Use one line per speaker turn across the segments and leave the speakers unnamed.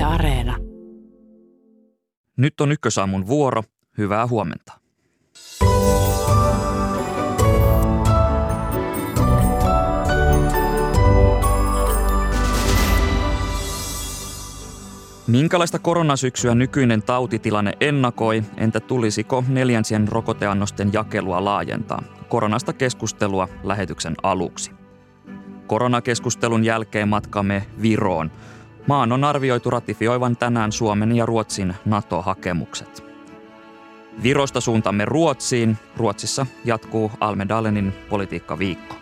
Yle Areena.
Nyt on ykkösaamun vuoro. Hyvää huomenta. Minkälaista koronasyksyä nykyinen tautitilanne ennakoi, entä tulisiko neljänsien rokoteannosten jakelua laajentaa? Koronasta keskustelua lähetyksen aluksi. Koronakeskustelun jälkeen matkamme Viroon. Maan on arvioitu ratifioivan tänään Suomen ja Ruotsin NATO-hakemukset. Virosta suuntamme Ruotsiin. Ruotsissa jatkuu Almedalenin politiikkaviikko.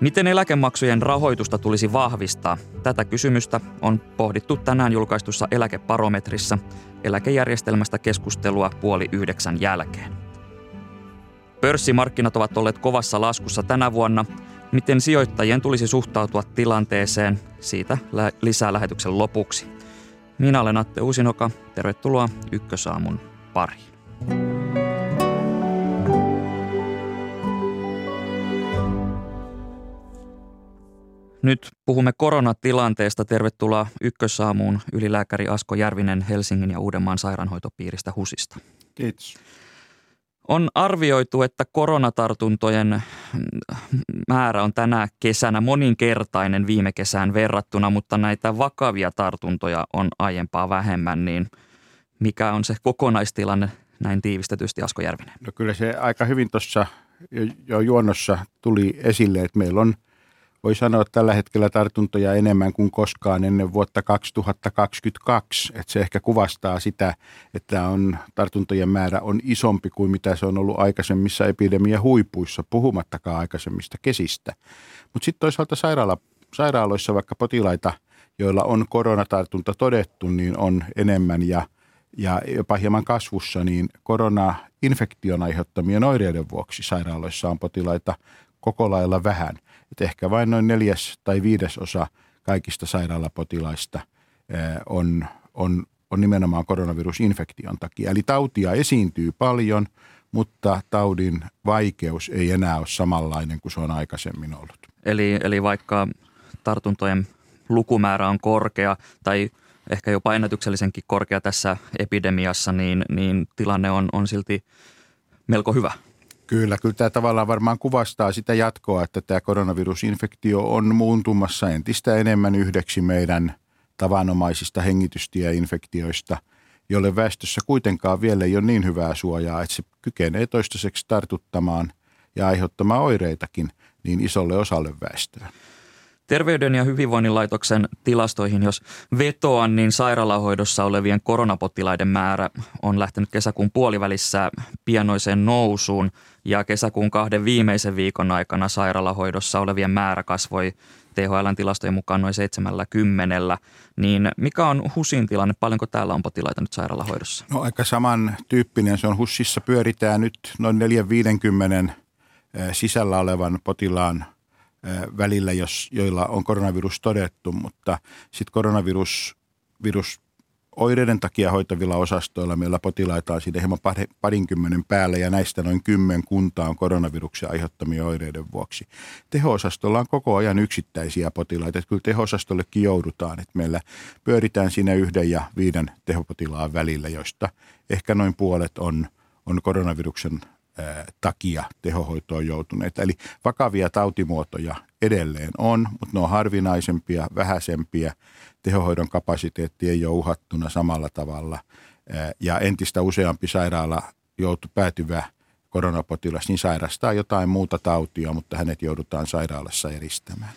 Miten eläkemaksujen rahoitusta tulisi vahvistaa? Tätä kysymystä on pohdittu tänään julkaistussa eläkeparometrissa eläkejärjestelmästä keskustelua puoli yhdeksän jälkeen. Pörssimarkkinat ovat olleet kovassa laskussa tänä vuonna. Miten sijoittajien tulisi suhtautua tilanteeseen? Siitä lisää lähetyksen lopuksi. Minä olen Atte Uusinoka. Tervetuloa Ykkösaamun pariin. Nyt puhumme koronatilanteesta. Tervetuloa Ykkössaamuun ylilääkäri Asko Järvinen Helsingin ja Uudenmaan sairaanhoitopiiristä HUSista.
Kiitos.
On arvioitu, että koronatartuntojen määrä on tänä kesänä moninkertainen viime kesään verrattuna, mutta näitä vakavia tartuntoja on aiempaa vähemmän, niin mikä on se kokonaistilanne näin tiivistetysti Asko Järvinen?
No kyllä se aika hyvin tuossa jo, juonnossa tuli esille, että meillä on – voi sanoa että tällä hetkellä tartuntoja enemmän kuin koskaan ennen vuotta 2022. Että se ehkä kuvastaa sitä, että on, tartuntojen määrä on isompi kuin mitä se on ollut aikaisemmissa epidemia huipuissa, puhumattakaan aikaisemmista kesistä. Mutta sitten toisaalta sairaala, sairaaloissa vaikka potilaita, joilla on koronatartunta todettu, niin on enemmän ja, ja jopa hieman kasvussa, niin koronainfektion aiheuttamien oireiden vuoksi sairaaloissa on potilaita koko lailla vähän – että ehkä vain noin neljäs tai viides osa kaikista sairaalapotilaista on, on, on nimenomaan koronavirusinfektion takia. Eli tautia esiintyy paljon, mutta taudin vaikeus ei enää ole samanlainen kuin se on aikaisemmin ollut.
Eli, eli vaikka tartuntojen lukumäärä on korkea tai ehkä jopa ennätyksellisenkin korkea tässä epidemiassa, niin, niin tilanne on, on silti melko hyvä.
Kyllä, kyllä tämä tavallaan varmaan kuvastaa sitä jatkoa, että tämä koronavirusinfektio on muuntumassa entistä enemmän yhdeksi meidän tavanomaisista hengitystieinfektioista, jolle väestössä kuitenkaan vielä ei ole niin hyvää suojaa, että se kykenee toistaiseksi tartuttamaan ja aiheuttamaan oireitakin niin isolle osalle väestöä.
Terveyden ja hyvinvoinnin laitoksen tilastoihin, jos vetoan, niin sairaalahoidossa olevien koronapotilaiden määrä on lähtenyt kesäkuun puolivälissä pienoiseen nousuun ja kesäkuun kahden viimeisen viikon aikana sairaalahoidossa olevien määrä kasvoi THLn tilastojen mukaan noin 70. Niin mikä on HUSin tilanne? Paljonko täällä on potilaita nyt sairaalahoidossa?
No aika samantyyppinen. Se on HUSissa pyöritään nyt noin 450 sisällä olevan potilaan – välillä, jos, joilla on koronavirus todettu, mutta sitten koronavirus virus oireiden takia hoitavilla osastoilla meillä potilaita on siitä hieman parinkymmenen päällä ja näistä noin kymmen kuntaa on koronaviruksen aiheuttamia oireiden vuoksi. Teho-osastolla on koko ajan yksittäisiä potilaita, että kyllä teho-osastollekin joudutaan, että meillä pyöritään siinä yhden ja viiden tehopotilaan välillä, joista ehkä noin puolet on, on koronaviruksen takia tehohoitoon joutuneita. Eli vakavia tautimuotoja edelleen on, mutta ne on harvinaisempia, vähäisempiä. Tehohoidon kapasiteetti ei ole uhattuna samalla tavalla. Ja entistä useampi sairaala joutu päätyvä koronapotilas, niin sairastaa jotain muuta tautia, mutta hänet joudutaan sairaalassa eristämään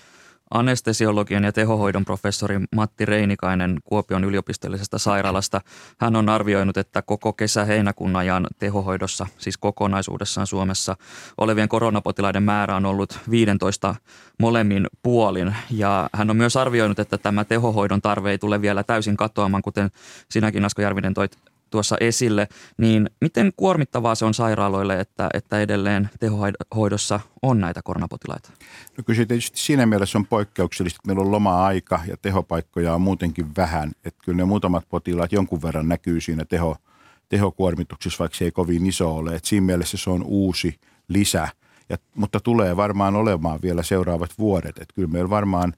anestesiologian ja tehohoidon professori Matti Reinikainen Kuopion yliopistollisesta sairaalasta. Hän on arvioinut, että koko kesä-heinäkuun ajan tehohoidossa, siis kokonaisuudessaan Suomessa, olevien koronapotilaiden määrä on ollut 15 molemmin puolin. Ja hän on myös arvioinut, että tämä tehohoidon tarve ei tule vielä täysin katoamaan, kuten sinäkin Asko Järvinen toit tuossa esille, niin miten kuormittavaa se on sairaaloille, että, että edelleen tehohoidossa on näitä koronapotilaita?
No kyllä se tietysti siinä mielessä on poikkeuksellista, että meillä on loma-aika ja tehopaikkoja on muutenkin vähän. Että kyllä ne muutamat potilaat jonkun verran näkyy siinä teho, tehokuormituksessa, vaikka se ei kovin iso ole. Että siinä mielessä se on uusi lisä, ja, mutta tulee varmaan olemaan vielä seuraavat vuodet. Että kyllä meillä varmaan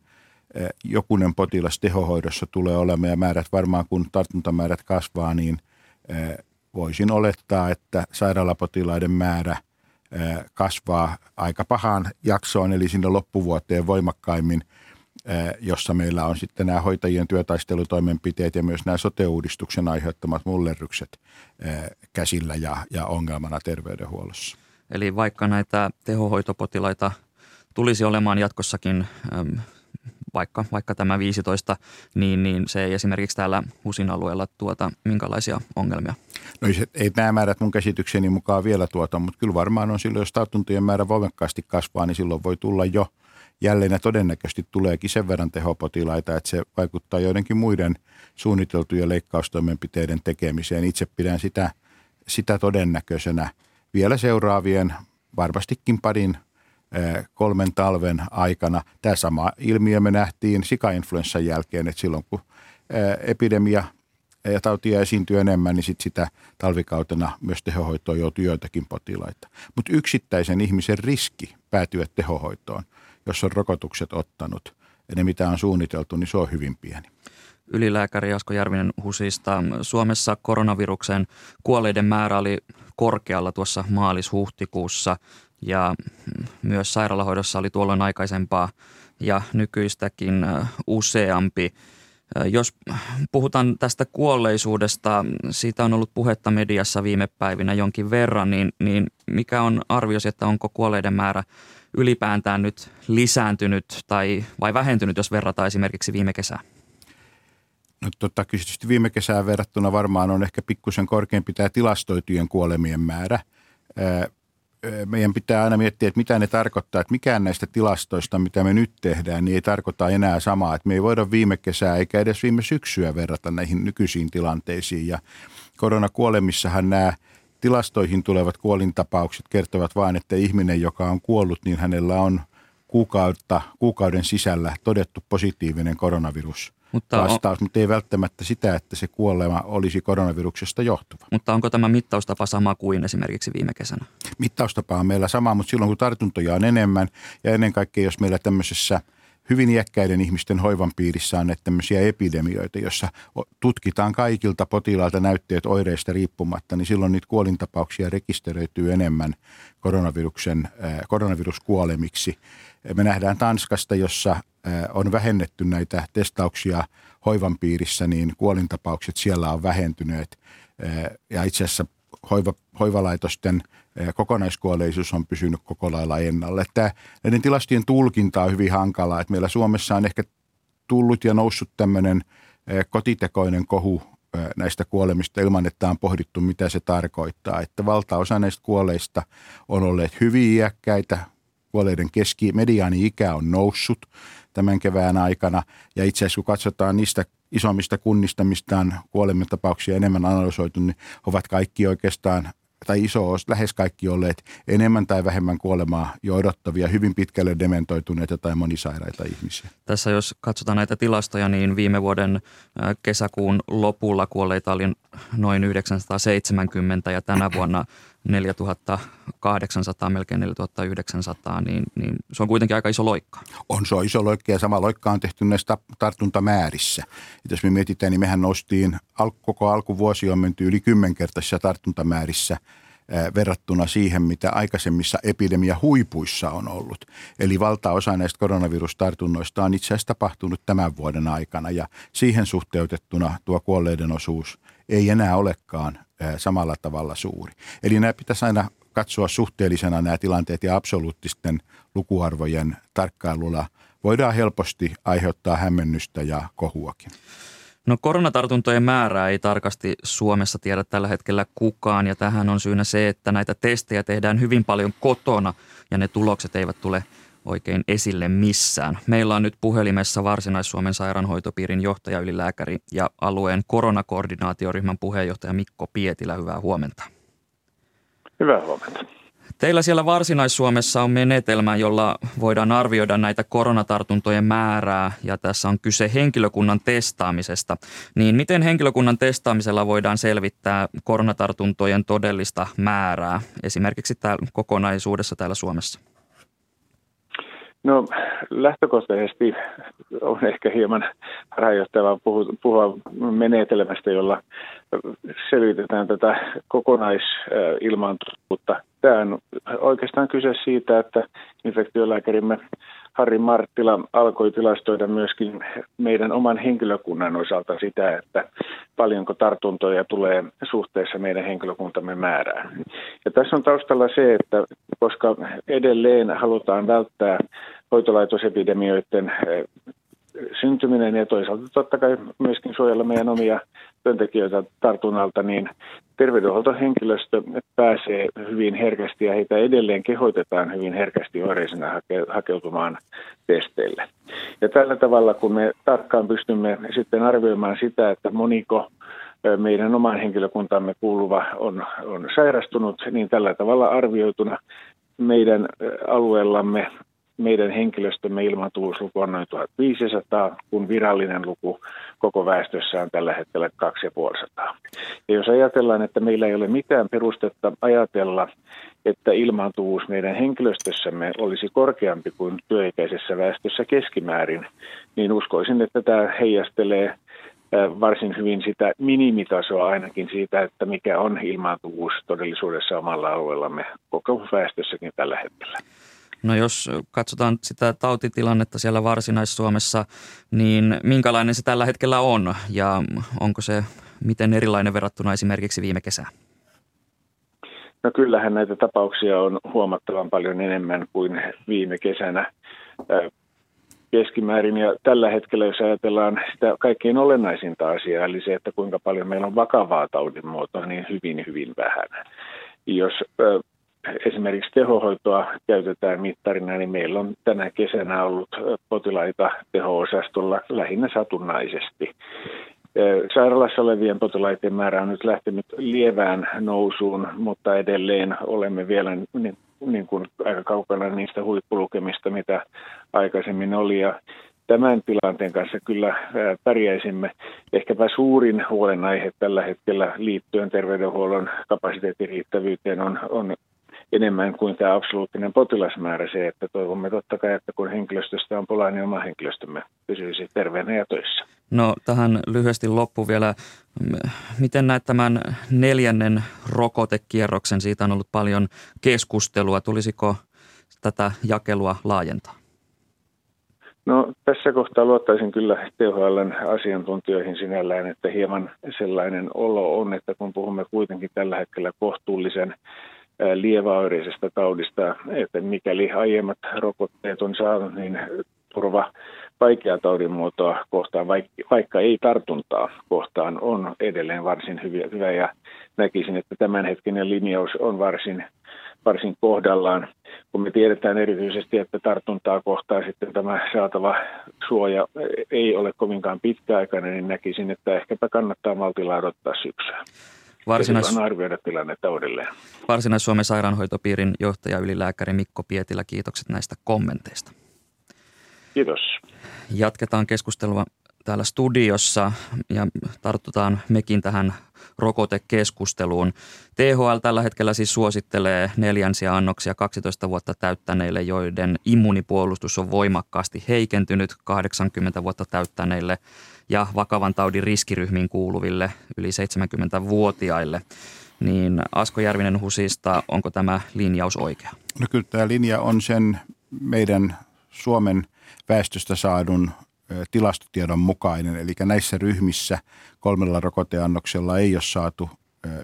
jokunen potilas tehohoidossa tulee olemaan ja määrät varmaan kun tartuntamäärät kasvaa, niin voisin olettaa, että sairaalapotilaiden määrä kasvaa aika pahaan jaksoon, eli sinne loppuvuoteen voimakkaimmin, jossa meillä on sitten nämä hoitajien työtaistelutoimenpiteet ja myös nämä sote-uudistuksen aiheuttamat mullerrykset käsillä ja, ja ongelmana terveydenhuollossa.
Eli vaikka näitä tehohoitopotilaita tulisi olemaan jatkossakin vaikka, vaikka tämä 15, niin, niin se ei esimerkiksi täällä HUSin alueella tuota minkälaisia ongelmia?
No ei, ei nämä määrät mun käsitykseni mukaan vielä tuota, mutta kyllä varmaan on silloin, jos tartuntojen määrä voimakkaasti kasvaa, niin silloin voi tulla jo jälleen ja todennäköisesti tuleekin sen verran tehopotilaita, että se vaikuttaa joidenkin muiden suunniteltujen leikkaustoimenpiteiden tekemiseen. Itse pidän sitä, sitä todennäköisenä vielä seuraavien varmastikin parin kolmen talven aikana. Tämä sama ilmiö me nähtiin sikainfluenssan jälkeen, että silloin kun epidemia ja tautia esiintyy enemmän, niin sit sitä talvikautena myös tehohoitoon joutuu joitakin potilaita. Mutta yksittäisen ihmisen riski päätyä tehohoitoon, jos on rokotukset ottanut ja ne mitä on suunniteltu, niin se on hyvin pieni.
Ylilääkäri Asko Järvinen Husista. Suomessa koronaviruksen kuolleiden määrä oli korkealla tuossa maalis-huhtikuussa ja myös sairaalahoidossa oli tuolloin aikaisempaa ja nykyistäkin useampi. Jos puhutaan tästä kuolleisuudesta, siitä on ollut puhetta mediassa viime päivinä jonkin verran, niin, niin mikä on arviosi, että onko kuolleiden määrä ylipäätään nyt lisääntynyt tai vai vähentynyt, jos verrataan esimerkiksi viime kesään?
No tota, kyllä viime kesään verrattuna varmaan on ehkä pikkusen korkeampi tämä tilastoitujen kuolemien määrä meidän pitää aina miettiä, että mitä ne tarkoittaa, että mikään näistä tilastoista, mitä me nyt tehdään, niin ei tarkoita enää samaa. Että me ei voida viime kesää eikä edes viime syksyä verrata näihin nykyisiin tilanteisiin. Ja koronakuolemissahan nämä tilastoihin tulevat kuolintapaukset kertovat vain, että ihminen, joka on kuollut, niin hänellä on kuukautta, kuukauden sisällä todettu positiivinen koronavirus – mutta vastaus, on, mutta ei välttämättä sitä, että se kuolema olisi koronaviruksesta johtuva.
Mutta onko tämä mittaustapa sama kuin esimerkiksi viime kesänä?
Mittaustapa on meillä sama, mutta silloin kun tartuntoja on enemmän ja ennen kaikkea jos meillä tämmöisessä hyvin iäkkäiden ihmisten hoivan piirissä on näitä tämmöisiä epidemioita, jossa tutkitaan kaikilta potilailta näytteet oireista riippumatta, niin silloin niitä kuolintapauksia rekisteröityy enemmän koronaviruksen, koronaviruskuolemiksi. Me nähdään Tanskasta, jossa on vähennetty näitä testauksia hoivan piirissä, niin kuolintapaukset siellä on vähentyneet. Ja itse asiassa hoiva, hoivalaitosten kokonaiskuolleisuus on pysynyt koko lailla ennalle. Tämä, näiden tilastojen tulkinta on hyvin hankalaa, että meillä Suomessa on ehkä tullut ja noussut tämmöinen kotitekoinen kohu näistä kuolemista ilman, että on pohdittu, mitä se tarkoittaa. Että valtaosa näistä kuolleista on olleet hyvin iäkkäitä, kuolleiden keski, mediaani-ikä on noussut tämän kevään aikana. Ja itse asiassa kun katsotaan niistä isommista kunnista, mistä on kuolematapauksia enemmän analysoitu, niin ovat kaikki oikeastaan tai iso osa, lähes kaikki olleet enemmän tai vähemmän kuolemaa jo odottavia, hyvin pitkälle dementoituneita tai monisairaita ihmisiä.
Tässä jos katsotaan näitä tilastoja, niin viime vuoden kesäkuun lopulla kuolleita oli noin 970 ja tänä vuonna 4800, melkein 4900, niin, niin se on kuitenkin aika iso loikka.
On, se on iso loikka ja sama loikka on tehty näissä tartuntamäärissä. Et jos me mietitään, niin mehän noustiin, koko alkuvuosi on menty yli kymmenkertaisissa tartuntamäärissä verrattuna siihen, mitä aikaisemmissa epidemia huipuissa on ollut. Eli valtaosa näistä koronavirustartunnoista on itse asiassa tapahtunut tämän vuoden aikana ja siihen suhteutettuna tuo kuolleiden osuus ei enää olekaan samalla tavalla suuri. Eli nämä pitäisi aina katsoa suhteellisena nämä tilanteet ja absoluuttisten lukuarvojen tarkkailulla voidaan helposti aiheuttaa hämmennystä ja kohuakin.
No koronatartuntojen määrää ei tarkasti Suomessa tiedä tällä hetkellä kukaan ja tähän on syynä se, että näitä testejä tehdään hyvin paljon kotona ja ne tulokset eivät tule oikein esille missään. Meillä on nyt puhelimessa Varsinais-Suomen sairaanhoitopiirin johtaja, ylilääkäri ja alueen koronakoordinaatioryhmän puheenjohtaja Mikko Pietilä. Hyvää huomenta.
Hyvää huomenta.
Teillä siellä Varsinais-Suomessa on menetelmä, jolla voidaan arvioida näitä koronatartuntojen määrää ja tässä on kyse henkilökunnan testaamisesta. Niin miten henkilökunnan testaamisella voidaan selvittää koronatartuntojen todellista määrää esimerkiksi täällä kokonaisuudessa täällä Suomessa?
No lähtökohtaisesti on ehkä hieman rajoittavaa puhua menetelmästä, jolla selvitetään tätä kokonaisilmaantuvuutta. Tämä on oikeastaan kyse siitä, että infektiolääkärimme Harri Marttila alkoi tilastoida myöskin meidän oman henkilökunnan osalta sitä, että paljonko tartuntoja tulee suhteessa meidän henkilökuntamme määrään. Ja tässä on taustalla se, että koska edelleen halutaan välttää hoitolaitosepidemioiden syntyminen ja toisaalta totta kai myöskin suojella meidän omia työntekijöitä tartunnalta, niin terveydenhuoltohenkilöstö pääsee hyvin herkästi ja heitä edelleen kehotetaan hyvin herkästi oireisena hake, hakeutumaan testeille. Ja tällä tavalla, kun me tarkkaan pystymme sitten arvioimaan sitä, että moniko meidän oman henkilökuntamme kuuluva on, on sairastunut, niin tällä tavalla arvioituna meidän alueellamme meidän henkilöstömme ilmaantuvuusluku on noin 1500, kun virallinen luku koko väestössä on tällä hetkellä 2500. Ja jos ajatellaan, että meillä ei ole mitään perustetta ajatella, että ilmaantuvuus meidän henkilöstössämme olisi korkeampi kuin työikäisessä väestössä keskimäärin, niin uskoisin, että tämä heijastelee varsin hyvin sitä minimitasoa ainakin siitä, että mikä on ilmaantuvuus todellisuudessa omalla alueellamme koko väestössäkin tällä hetkellä.
No jos katsotaan sitä tautitilannetta siellä Varsinais-Suomessa, niin minkälainen se tällä hetkellä on ja onko se miten erilainen verrattuna esimerkiksi viime kesään?
No kyllähän näitä tapauksia on huomattavan paljon enemmän kuin viime kesänä keskimäärin. Ja tällä hetkellä, jos ajatellaan sitä kaikkein olennaisinta asiaa, eli se, että kuinka paljon meillä on vakavaa taudin muotoa, niin hyvin, hyvin vähän. Jos esimerkiksi tehohoitoa käytetään mittarina, niin meillä on tänä kesänä ollut potilaita teho-osastolla lähinnä satunnaisesti. Sairaalassa olevien potilaiden määrä on nyt lähtenyt lievään nousuun, mutta edelleen olemme vielä niin, niin kuin aika kaukana niistä huippulukemista, mitä aikaisemmin oli. Ja tämän tilanteen kanssa kyllä pärjäisimme. Ehkäpä suurin huolenaihe tällä hetkellä liittyen terveydenhuollon kapasiteetin riittävyyteen on, on enemmän kuin tämä absoluuttinen potilasmäärä se, että toivomme totta kai, että kun henkilöstöstä on pulaa, niin oma henkilöstömme pysyisi terveenä ja töissä.
No tähän lyhyesti loppu vielä. Miten näet tämän neljännen rokotekierroksen? Siitä on ollut paljon keskustelua. Tulisiko tätä jakelua laajentaa?
No tässä kohtaa luottaisin kyllä THLn asiantuntijoihin sinällään, että hieman sellainen olo on, että kun puhumme kuitenkin tällä hetkellä kohtuullisen lieväoireisesta taudista, että mikäli aiemmat rokotteet on saanut, niin turva vaikea taudin muotoa kohtaan, vaikka ei tartuntaa kohtaan, on edelleen varsin hyvä ja näkisin, että tämänhetkinen linjaus on varsin, varsin kohdallaan. Kun me tiedetään erityisesti, että tartuntaa kohtaan sitten tämä saatava suoja ei ole kovinkaan pitkäaikainen, niin näkisin, että ehkäpä kannattaa maltilla odottaa syksyä. Varsinais... arvioida tilannetta uudelleen.
Varsinais-Suomen sairaanhoitopiirin johtaja ylilääkäri Mikko Pietilä, kiitokset näistä kommenteista.
Kiitos.
Jatketaan keskustelua täällä studiossa ja tartutaan mekin tähän rokotekeskusteluun. THL tällä hetkellä siis suosittelee neljänsiä annoksia 12 vuotta täyttäneille, joiden immunipuolustus on voimakkaasti heikentynyt 80 vuotta täyttäneille ja vakavan taudin riskiryhmiin kuuluville yli 70-vuotiaille. Niin Asko Järvinen Husista, onko tämä linjaus oikea?
No kyllä tämä linja on sen meidän Suomen väestöstä saadun tilastotiedon mukainen. Eli näissä ryhmissä kolmella rokoteannoksella ei ole saatu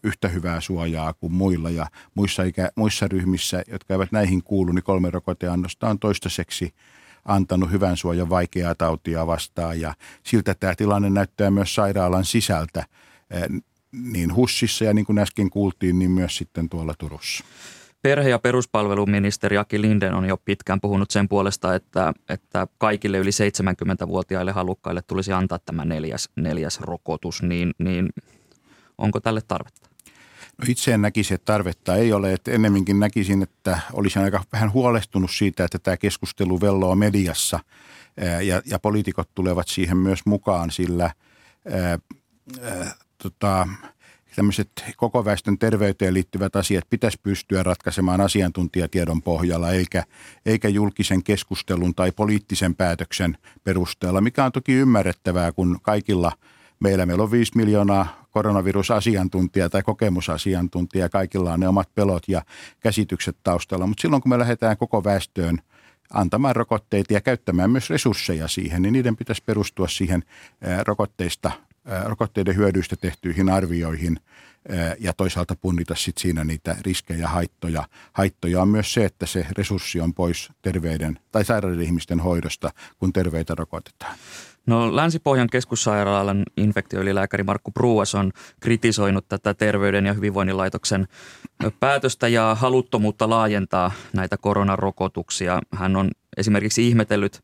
yhtä hyvää suojaa kuin muilla ja muissa, ikä, muissa ryhmissä, jotka eivät näihin kuulu, niin kolme rokoteannosta on toistaiseksi antanut hyvän suojan vaikeaa tautia vastaan ja siltä tämä tilanne näyttää myös sairaalan sisältä niin HUSissa ja niin kuin äsken kuultiin, niin myös sitten tuolla Turussa.
Perhe- ja peruspalveluministeri Aki Linden on jo pitkään puhunut sen puolesta, että, että kaikille yli 70-vuotiaille halukkaille tulisi antaa tämä neljäs, neljäs rokotus, niin, niin onko tälle tarvetta?
No itse en näkisi, että tarvetta ei ole. Että ennemminkin näkisin, että olisin aika vähän huolestunut siitä, että tämä keskustelu velloo mediassa ja, ja poliitikot tulevat siihen myös mukaan, sillä ää, ää, tota, tämmöiset koko väestön terveyteen liittyvät asiat pitäisi pystyä ratkaisemaan asiantuntijatiedon pohjalla, eikä, eikä julkisen keskustelun tai poliittisen päätöksen perusteella, mikä on toki ymmärrettävää, kun kaikilla meillä, meillä on 5 miljoonaa koronavirusasiantuntijaa tai kokemusasiantuntijaa, kaikilla on ne omat pelot ja käsitykset taustalla, mutta silloin kun me lähdetään koko väestöön antamaan rokotteita ja käyttämään myös resursseja siihen, niin niiden pitäisi perustua siihen rokotteista rokotteiden hyödyistä tehtyihin arvioihin ja toisaalta punnita sit siinä niitä riskejä ja haittoja. Haittoja on myös se, että se resurssi on pois terveyden tai sairaiden ihmisten hoidosta, kun terveitä rokotetaan.
No Länsi-Pohjan keskussairaalan infektioylilääkäri Markku Pruuas on kritisoinut tätä Terveyden ja hyvinvoinnin laitoksen päätöstä ja haluttomuutta laajentaa näitä koronarokotuksia. Hän on esimerkiksi ihmetellyt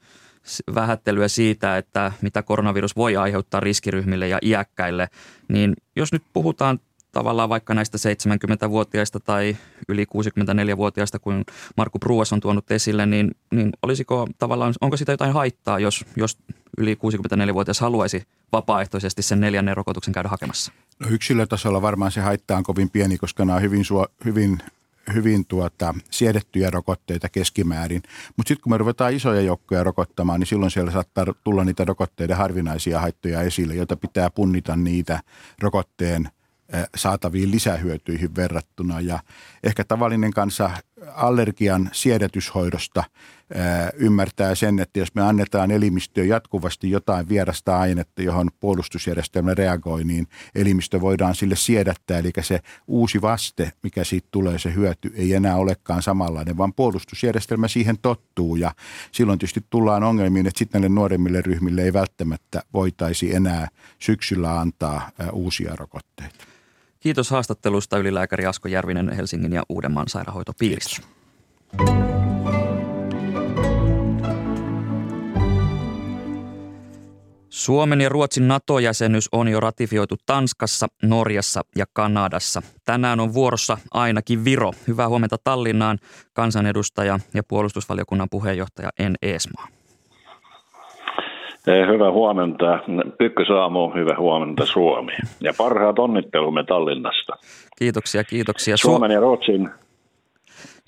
vähättelyä siitä, että mitä koronavirus voi aiheuttaa riskiryhmille ja iäkkäille, niin jos nyt puhutaan tavallaan vaikka näistä 70-vuotiaista tai yli 64-vuotiaista, kuin Markku Pruas on tuonut esille, niin, niin olisiko tavallaan, onko sitä jotain haittaa, jos, jos yli 64-vuotias haluaisi vapaaehtoisesti sen neljännen rokotuksen käydä hakemassa?
No yksilötasolla varmaan se haittaa on kovin pieni, koska nämä on hyvin, suo, hyvin hyvin tuota, siedettyjä rokotteita keskimäärin. Mutta sitten kun me ruvetaan isoja joukkoja rokottamaan, niin silloin siellä saattaa tulla niitä rokotteiden harvinaisia haittoja esille, joita pitää punnita niitä rokotteen saataviin lisähyötyihin verrattuna. Ja ehkä tavallinen kansa allergian siedätyshoidosta ymmärtää sen, että jos me annetaan elimistöön jatkuvasti jotain vierasta ainetta, johon puolustusjärjestelmä reagoi, niin elimistö voidaan sille siedättää. Eli se uusi vaste, mikä siitä tulee, se hyöty, ei enää olekaan samanlainen, vaan puolustusjärjestelmä siihen tottuu. Ja silloin tietysti tullaan ongelmiin, että sitten näille nuoremmille ryhmille ei välttämättä voitaisi enää syksyllä antaa uusia rokotteita.
Kiitos haastattelusta ylilääkäri Asko Järvinen Helsingin ja Uudenmaan sairaanhoitopiiristä. Suomen ja Ruotsin NATO-jäsenyys on jo ratifioitu Tanskassa, Norjassa ja Kanadassa. Tänään on vuorossa ainakin Viro. Hyvää huomenta Tallinnaan kansanedustaja ja puolustusvaliokunnan puheenjohtaja En Eesmaa.
Hyvää huomenta. Ykkösaamu, hyvää huomenta Suomi. Ja parhaat onnittelumme Tallinnasta.
Kiitoksia, kiitoksia.
Suomen ja Ruotsin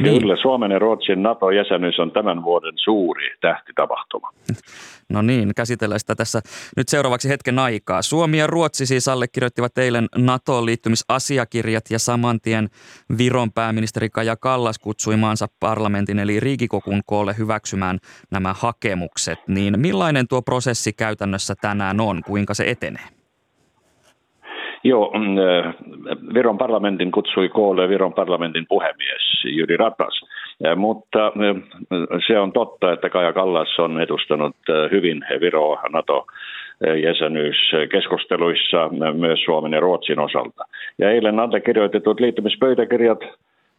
niin. Kyllä, Suomen ja Ruotsin NATO-jäsenyys on tämän vuoden suuri tähtitapahtuma.
No niin, käsitellään sitä tässä nyt seuraavaksi hetken aikaa. Suomi ja Ruotsi siis allekirjoittivat eilen NATOon liittymisasiakirjat ja saman tien Viron pääministeri Kaja Kallas kutsui maansa parlamentin eli Riikikokun koolle hyväksymään nämä hakemukset. Niin millainen tuo prosessi käytännössä tänään on, kuinka se etenee?
Joo, mm, äh, Viron parlamentin kutsui koolle Viron parlamentin puhemies Jyri Ratas, äh, mutta äh, se on totta, että Kaja Kallas on edustanut hyvin Viroa NATO jäsenyyskeskusteluissa myös Suomen ja Ruotsin osalta. Ja eilen allekirjoitetut liittymispöytäkirjat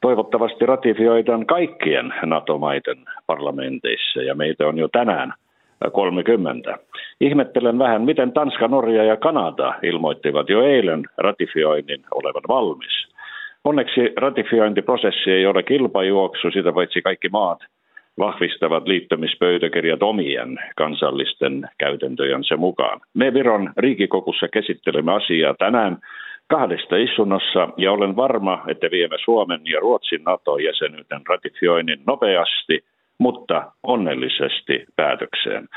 toivottavasti ratifioidaan kaikkien NATO-maiden parlamenteissa ja meitä on jo tänään 30. Ihmettelen vähän, miten Tanska, Norja ja Kanada ilmoittivat jo eilen ratifioinnin olevan valmis. Onneksi ratifiointiprosessi ei ole kilpajuoksu, sitä paitsi kaikki maat vahvistavat liittymispöytäkirjat omien kansallisten käytäntöjensä mukaan. Me Viron riikikokussa käsittelemme asiaa tänään kahdesta istunnossa ja olen varma, että viemme Suomen ja Ruotsin NATO-jäsenyyden ratifioinnin nopeasti – mutta onnellisesti päätökseen.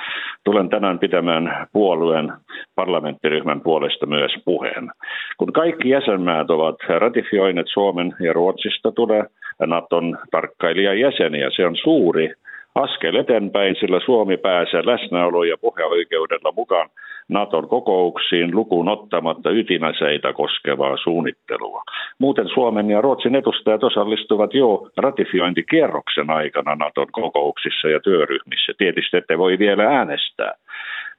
Tulen tänään pitämään puolueen parlamenttiryhmän puolesta myös puheen. Kun kaikki jäsenmaat ovat ratifioineet Suomen ja Ruotsista tulee Naton tarkkailijajäseniä, se on suuri askel eteenpäin, sillä Suomi pääsee läsnäolo- ja puheoikeudella mukaan Naton kokouksiin lukuun ottamatta ydinaseita koskevaa suunnittelua. Muuten Suomen ja Ruotsin edustajat osallistuvat jo ratifiointikierroksen aikana Naton kokouksissa ja työryhmissä. Tietysti ette voi vielä äänestää.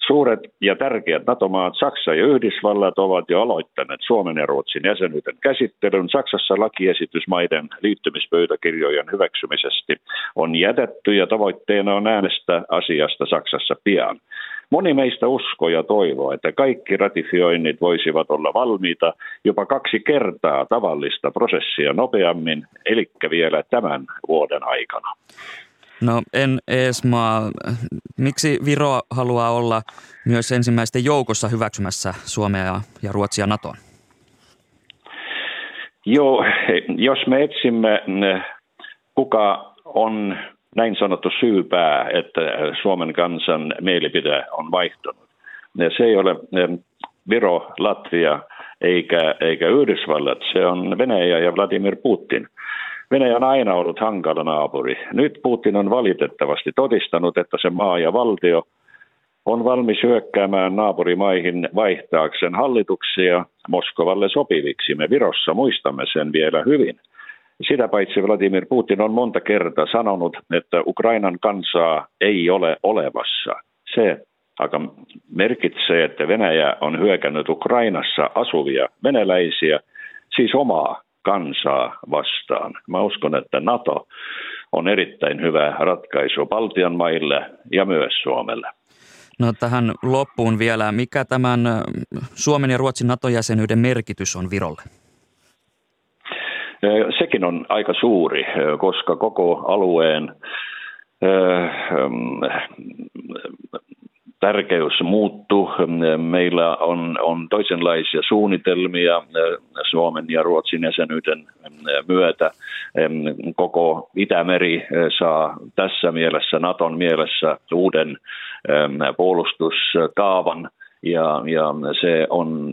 Suuret ja tärkeät NATO-maat Saksa ja Yhdysvallat ovat jo aloittaneet Suomen ja Ruotsin jäsenyyden käsittelyn. Saksassa lakiesitys maiden liittymispöytäkirjojen hyväksymisesti on jätetty ja tavoitteena on äänestää asiasta Saksassa pian. Moni meistä uskoo ja toivoo, että kaikki ratifioinnit voisivat olla valmiita jopa kaksi kertaa tavallista prosessia nopeammin, eli vielä tämän vuoden aikana.
No en Eesmaa, miksi Viro haluaa olla myös ensimmäisten joukossa hyväksymässä Suomea ja Ruotsia NATOon?
Joo, jos me etsimme, kuka on sanottu syypää, että Suomen kansan mielipide on vaihtunut. Se ei ole Viro, Latvia eikä, eikä Yhdysvallat, se on Venäjä ja Vladimir Putin. Venäjä on aina ollut hankala naapuri. Nyt Putin on valitettavasti todistanut, että se maa ja valtio on valmis hyökkäämään naapurimaihin vaihtaakseen hallituksia Moskovalle sopiviksi. Me Virossa muistamme sen vielä hyvin. Sitä paitsi Vladimir Putin on monta kertaa sanonut, että Ukrainan kansaa ei ole olevassa. Se aika merkitsee, että Venäjä on hyökännyt Ukrainassa asuvia venäläisiä, siis omaa kansaa vastaan. Mä uskon, että NATO on erittäin hyvä ratkaisu Baltian maille ja myös Suomelle.
No tähän loppuun vielä, mikä tämän Suomen ja Ruotsin NATO-jäsenyyden merkitys on Virolle?
Sekin on aika suuri, koska koko alueen tärkeys muuttuu. Meillä on, on toisenlaisia suunnitelmia Suomen ja Ruotsin jäsenyyden myötä. Koko Itämeri saa tässä mielessä, Naton mielessä, uuden puolustuskaavan ja, ja se on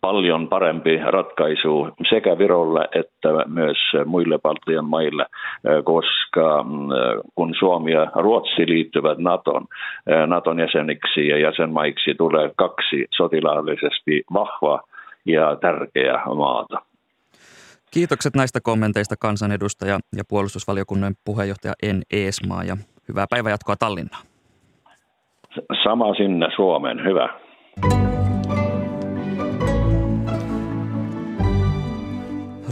paljon parempi ratkaisu sekä Virolle että myös muille Baltian maille, koska mm, kun Suomi ja Ruotsi liittyvät Naton, Naton jäseniksi ja jäsenmaiksi tulee kaksi sotilaallisesti vahvaa ja tärkeää maata.
Kiitokset näistä kommenteista kansanedustaja ja puolustusvaliokunnan puheenjohtaja En Eesmaa ja hyvää päivänjatkoa Tallinnaan.
Sama sinne Suomeen, hyvä.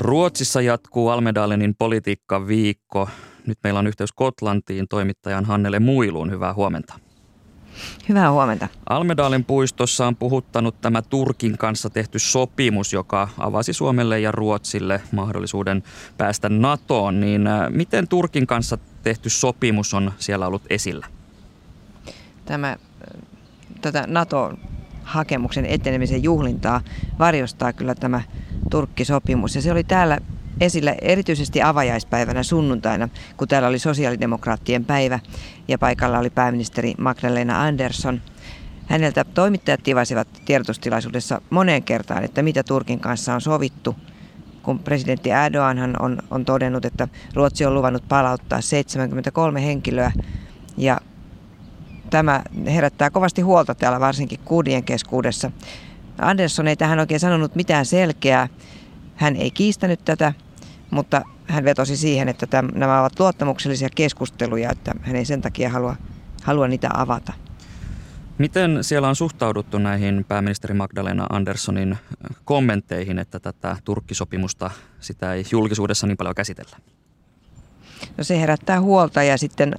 Ruotsissa jatkuu Almedalenin politiikka viikko. Nyt meillä on yhteys Skotlantiin toimittajan Hannele Muiluun. Hyvää huomenta.
Hyvää huomenta.
Almedalen puistossa on puhuttanut tämä Turkin kanssa tehty sopimus, joka avasi Suomelle ja Ruotsille mahdollisuuden päästä NATOon. Niin äh, miten Turkin kanssa tehty sopimus on siellä ollut esillä?
Tämä äh, tätä NATO-hakemuksen etenemisen juhlintaa varjostaa kyllä tämä Turkki-sopimus. Ja se oli täällä esillä erityisesti avajaispäivänä sunnuntaina, kun täällä oli sosiaalidemokraattien päivä ja paikalla oli pääministeri Magdalena Andersson. Häneltä toimittajat tivasivat tiedotustilaisuudessa moneen kertaan, että mitä Turkin kanssa on sovittu, kun presidentti Erdogan on, on todennut, että Ruotsi on luvannut palauttaa 73 henkilöä ja tämä herättää kovasti huolta täällä varsinkin kuudien keskuudessa. Andersson ei tähän oikein sanonut mitään selkeää. Hän ei kiistänyt tätä, mutta hän vetosi siihen, että täm, nämä ovat luottamuksellisia keskusteluja, että hän ei sen takia halua, halua niitä avata.
Miten siellä on suhtauduttu näihin pääministeri Magdalena Anderssonin kommentteihin, että tätä Turkkisopimusta sitä ei julkisuudessa niin paljon käsitellä?
No se herättää huolta ja sitten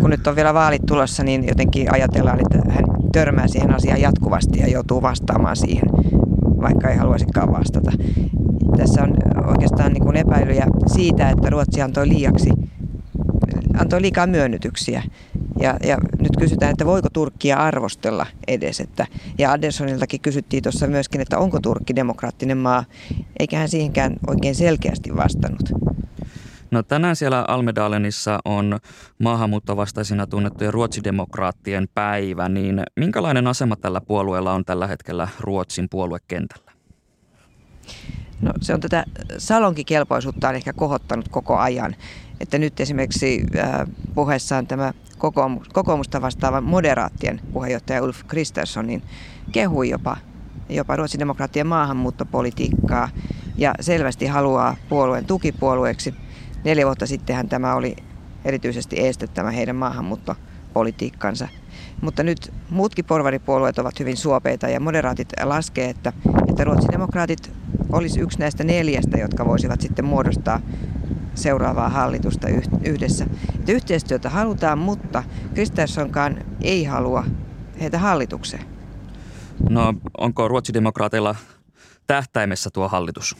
kun nyt on vielä vaalit tulossa, niin jotenkin ajatellaan, että hän törmää siihen asiaan jatkuvasti ja joutuu vastaamaan siihen, vaikka ei haluaisikaan vastata. Tässä on oikeastaan niin kuin epäilyjä siitä, että Ruotsi antoi liiaksi antoi liikaa myönnytyksiä. Ja, ja nyt kysytään, että voiko Turkkia arvostella edes. Että, ja Anderssoniltakin kysyttiin tuossa myöskin, että onko Turkki demokraattinen maa, eikä hän siihenkään oikein selkeästi vastannut.
No tänään siellä Almedalenissa on maahanmuuttovastaisina tunnettujen ruotsidemokraattien päivä, niin minkälainen asema tällä puolueella on tällä hetkellä Ruotsin puoluekentällä?
No se on tätä salonkikelpoisuutta on ehkä kohottanut koko ajan. Että nyt esimerkiksi äh, puheessaan tämä kokoomusta vastaava moderaattien puheenjohtaja Ulf Kristersson niin kehui jopa, jopa ruotsidemokraattien maahanmuuttopolitiikkaa ja selvästi haluaa puolueen tukipuolueeksi – Neljä vuotta sittenhän tämä oli erityisesti estettävä heidän maahanmuuttopolitiikkansa. Mutta nyt muutkin porvaripuolueet ovat hyvin suopeita ja moderaatit laskee, että, että ruotsidemokraatit olisi yksi näistä neljästä, jotka voisivat sitten muodostaa seuraavaa hallitusta yhdessä. Että yhteistyötä halutaan, mutta Kristerssonkaan ei halua heitä hallitukseen.
No onko ruotsidemokraateilla tähtäimessä tuo hallitus?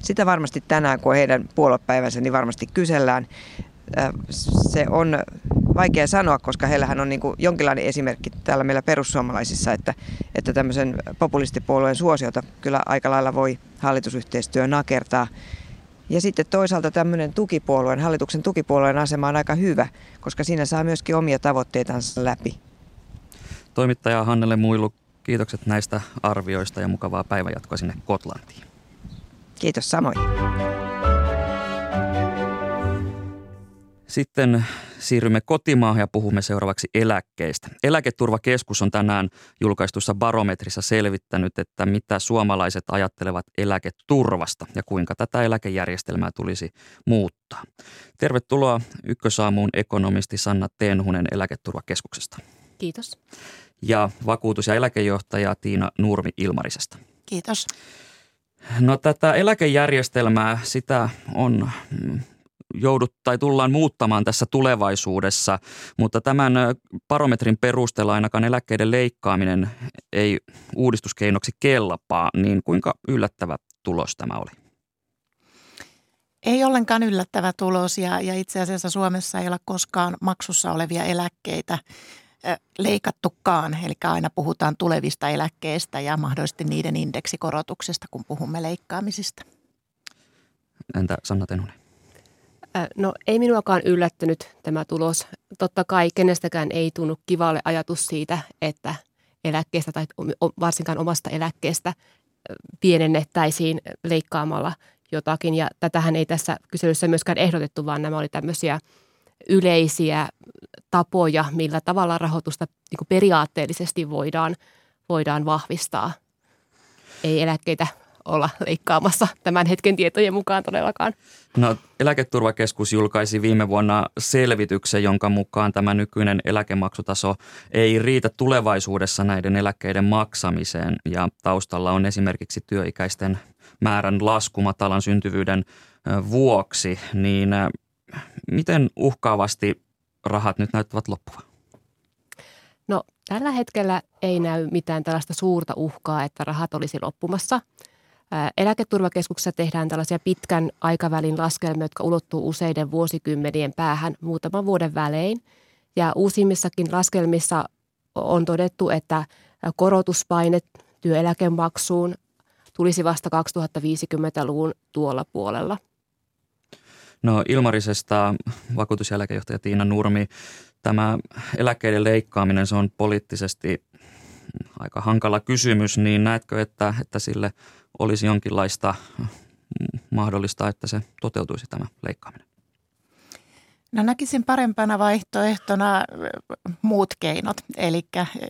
Sitä varmasti tänään, kun heidän puoluepäivänsä, niin varmasti kysellään. Se on vaikea sanoa, koska heillähän on niin kuin jonkinlainen esimerkki täällä meillä perussuomalaisissa, että, että tämmöisen populistipuolueen suosiota kyllä aika lailla voi hallitusyhteistyö nakertaa. Ja sitten toisaalta tämmöinen tukipuolueen, hallituksen tukipuolueen asema on aika hyvä, koska siinä saa myöskin omia tavoitteitansa läpi.
Toimittaja Hannele Muilu, kiitokset näistä arvioista ja mukavaa päivänjatkoa sinne Kotlantiin.
Kiitos samoin.
Sitten siirrymme kotimaahan ja puhumme seuraavaksi eläkkeistä. Eläketurvakeskus on tänään julkaistussa barometrissa selvittänyt, että mitä suomalaiset ajattelevat eläketurvasta ja kuinka tätä eläkejärjestelmää tulisi muuttaa. Tervetuloa Ykkösaamuun ekonomisti Sanna Tenhunen Eläketurvakeskuksesta.
Kiitos.
Ja vakuutus- ja eläkejohtaja Tiina Nurmi Ilmarisesta.
Kiitos.
No tätä eläkejärjestelmää, sitä on mm, joudut tai tullaan muuttamaan tässä tulevaisuudessa, mutta tämän parametrin perusteella ainakaan eläkkeiden leikkaaminen ei uudistuskeinoksi kelpaa, niin kuinka yllättävä tulos tämä oli?
Ei ollenkaan yllättävä tulos ja, ja itse asiassa Suomessa ei ole koskaan maksussa olevia eläkkeitä leikattukaan. Eli aina puhutaan tulevista eläkkeistä ja mahdollisesti niiden indeksikorotuksesta, kun puhumme leikkaamisista.
Entä Sanna Tenunen?
No ei minuakaan yllättynyt tämä tulos. Totta kai kenestäkään ei tunnu kivalle ajatus siitä, että eläkkeestä tai varsinkaan omasta eläkkeestä pienennettäisiin leikkaamalla jotakin. Ja tätähän ei tässä kyselyssä myöskään ehdotettu, vaan nämä oli tämmöisiä yleisiä tapoja, millä tavalla rahoitusta niin periaatteellisesti voidaan, voidaan vahvistaa. Ei eläkkeitä olla leikkaamassa tämän hetken tietojen mukaan todellakaan.
No, eläketurvakeskus julkaisi viime vuonna selvityksen, jonka mukaan tämä nykyinen eläkemaksutaso ei riitä tulevaisuudessa näiden eläkkeiden maksamiseen. Ja taustalla on esimerkiksi työikäisten määrän lasku matalan syntyvyyden vuoksi. Niin miten uhkaavasti rahat nyt näyttävät loppuvan?
No tällä hetkellä ei näy mitään tällaista suurta uhkaa, että rahat olisi loppumassa – Eläketurvakeskuksessa tehdään tällaisia pitkän aikavälin laskelmia, jotka ulottuu useiden vuosikymmenien päähän muutaman vuoden välein. Ja uusimmissakin laskelmissa on todettu, että korotuspaine työeläkemaksuun tulisi vasta 2050-luvun tuolla puolella.
No Ilmarisesta vakuutuseläkejohtaja Tiina Nurmi, tämä eläkkeiden leikkaaminen, se on poliittisesti aika hankala kysymys, niin näetkö, että, että sille – olisi jonkinlaista mahdollista, että se toteutuisi tämä leikkaaminen?
No näkisin parempana vaihtoehtona muut keinot. Eli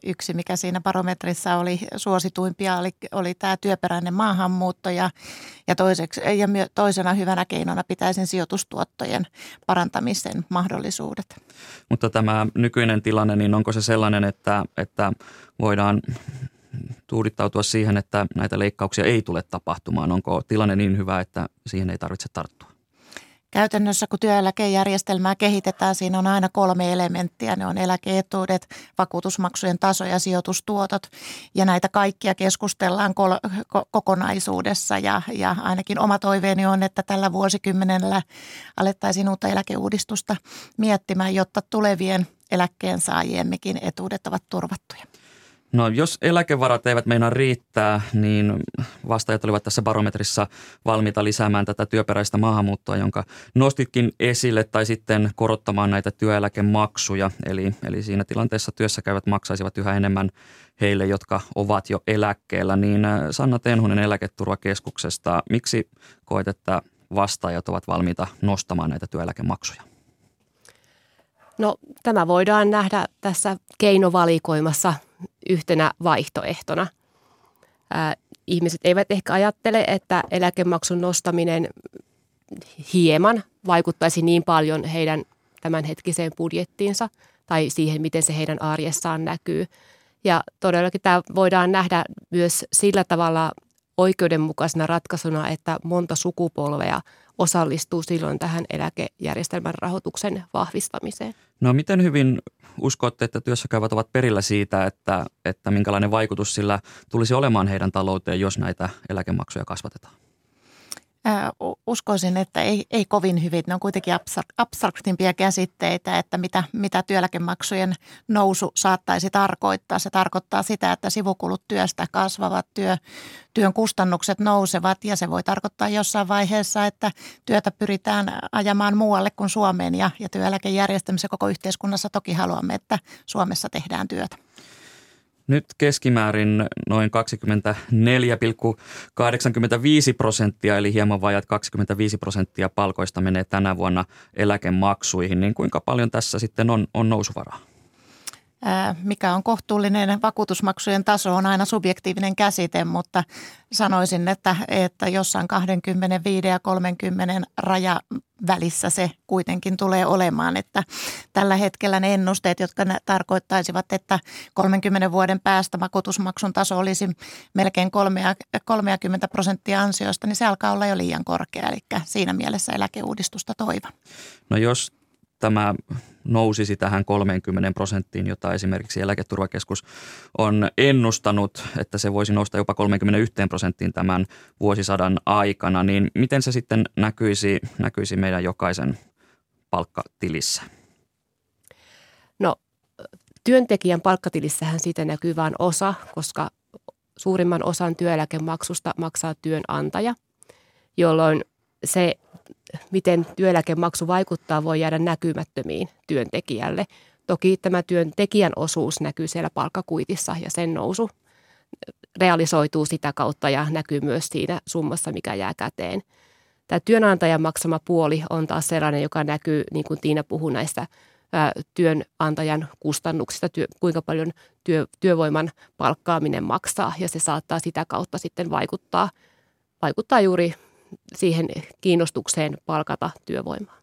yksi, mikä siinä barometrissa oli suosituimpia, oli, oli tämä työperäinen maahanmuutto ja, ja, toiseksi, ja toisena hyvänä keinona pitäisin sijoitustuottojen parantamisen mahdollisuudet.
Mutta tämä nykyinen tilanne, niin onko se sellainen, että, että voidaan tuudittautua siihen, että näitä leikkauksia ei tule tapahtumaan? Onko tilanne niin hyvä, että siihen ei tarvitse tarttua?
Käytännössä kun työeläkejärjestelmää kehitetään, siinä on aina kolme elementtiä. Ne on eläkeetuudet, vakuutusmaksujen taso ja sijoitustuotot. Ja näitä kaikkia keskustellaan kol- ko- kokonaisuudessa ja, ja ainakin oma toiveeni on, että tällä vuosikymmenellä alettaisiin uutta eläkeuudistusta miettimään, jotta tulevien eläkkeensaajiemmekin etuudet ovat turvattuja.
No jos eläkevarat eivät meinaa riittää, niin vastaajat olivat tässä barometrissa valmiita lisäämään tätä työperäistä maahanmuuttoa, jonka nostitkin esille, tai sitten korottamaan näitä työeläkemaksuja. Eli, eli siinä tilanteessa työssä käyvät maksaisivat yhä enemmän heille, jotka ovat jo eläkkeellä. Niin äh, Sanna Tenhunen eläketurvakeskuksesta, miksi koet, että vastaajat ovat valmiita nostamaan näitä työeläkemaksuja?
No tämä voidaan nähdä tässä keinovalikoimassa – yhtenä vaihtoehtona. Ää, ihmiset eivät ehkä ajattele, että eläkemaksun nostaminen hieman vaikuttaisi niin paljon heidän tämänhetkiseen budjettiinsa tai siihen, miten se heidän arjessaan näkyy. Ja todellakin tämä voidaan nähdä myös sillä tavalla oikeudenmukaisena ratkaisuna, että monta sukupolvea osallistuu silloin tähän eläkejärjestelmän rahoituksen vahvistamiseen.
No miten hyvin uskotte, että työssäkäyvät ovat perillä siitä, että, että minkälainen vaikutus sillä tulisi olemaan heidän talouteen, jos näitä eläkemaksuja kasvatetaan?
Uskoisin, että ei, ei kovin hyvin. Ne on kuitenkin abstraktimpia käsitteitä, että mitä, mitä työeläkemaksujen nousu saattaisi tarkoittaa. Se tarkoittaa sitä, että sivukulut työstä kasvavat, työ, työn kustannukset nousevat ja se voi tarkoittaa jossain vaiheessa, että työtä pyritään ajamaan muualle kuin Suomeen ja, ja työeläkejärjestelmässä koko yhteiskunnassa toki haluamme, että Suomessa tehdään työtä.
Nyt keskimäärin noin 24,85 prosenttia, eli hieman vajat 25 prosenttia palkoista menee tänä vuonna eläkemaksuihin. Niin kuinka paljon tässä sitten on, on nousuvaraa?
Mikä on kohtuullinen vakuutusmaksujen taso on aina subjektiivinen käsite, mutta sanoisin, että, että jossain 25 ja 30 raja välissä se kuitenkin tulee olemaan, että tällä hetkellä ne ennusteet, jotka tarkoittaisivat, että 30 vuoden päästä vakuutusmaksun taso olisi melkein 30 prosenttia ansioista, niin se alkaa olla jo liian korkea, eli siinä mielessä eläkeuudistusta toiva.
No jos tämä nousisi tähän 30 prosenttiin, jota esimerkiksi eläketurvakeskus on ennustanut, että se voisi nousta jopa 31 prosenttiin tämän vuosisadan aikana, niin miten se sitten näkyisi, näkyisi meidän jokaisen palkkatilissä?
No työntekijän palkkatilissähän siitä näkyy vain osa, koska suurimman osan työeläkemaksusta maksaa työnantaja, jolloin se miten työeläkemaksu vaikuttaa, voi jäädä näkymättömiin työntekijälle. Toki tämä työntekijän osuus näkyy siellä palkkakuitissa ja sen nousu realisoituu sitä kautta ja näkyy myös siinä summassa, mikä jää käteen. Tämä työnantajan maksama puoli on taas sellainen, joka näkyy, niin kuin Tiina puhui näistä työnantajan kustannuksista, työ, kuinka paljon työ, työvoiman palkkaaminen maksaa ja se saattaa sitä kautta sitten vaikuttaa, vaikuttaa juuri siihen kiinnostukseen palkata työvoimaa.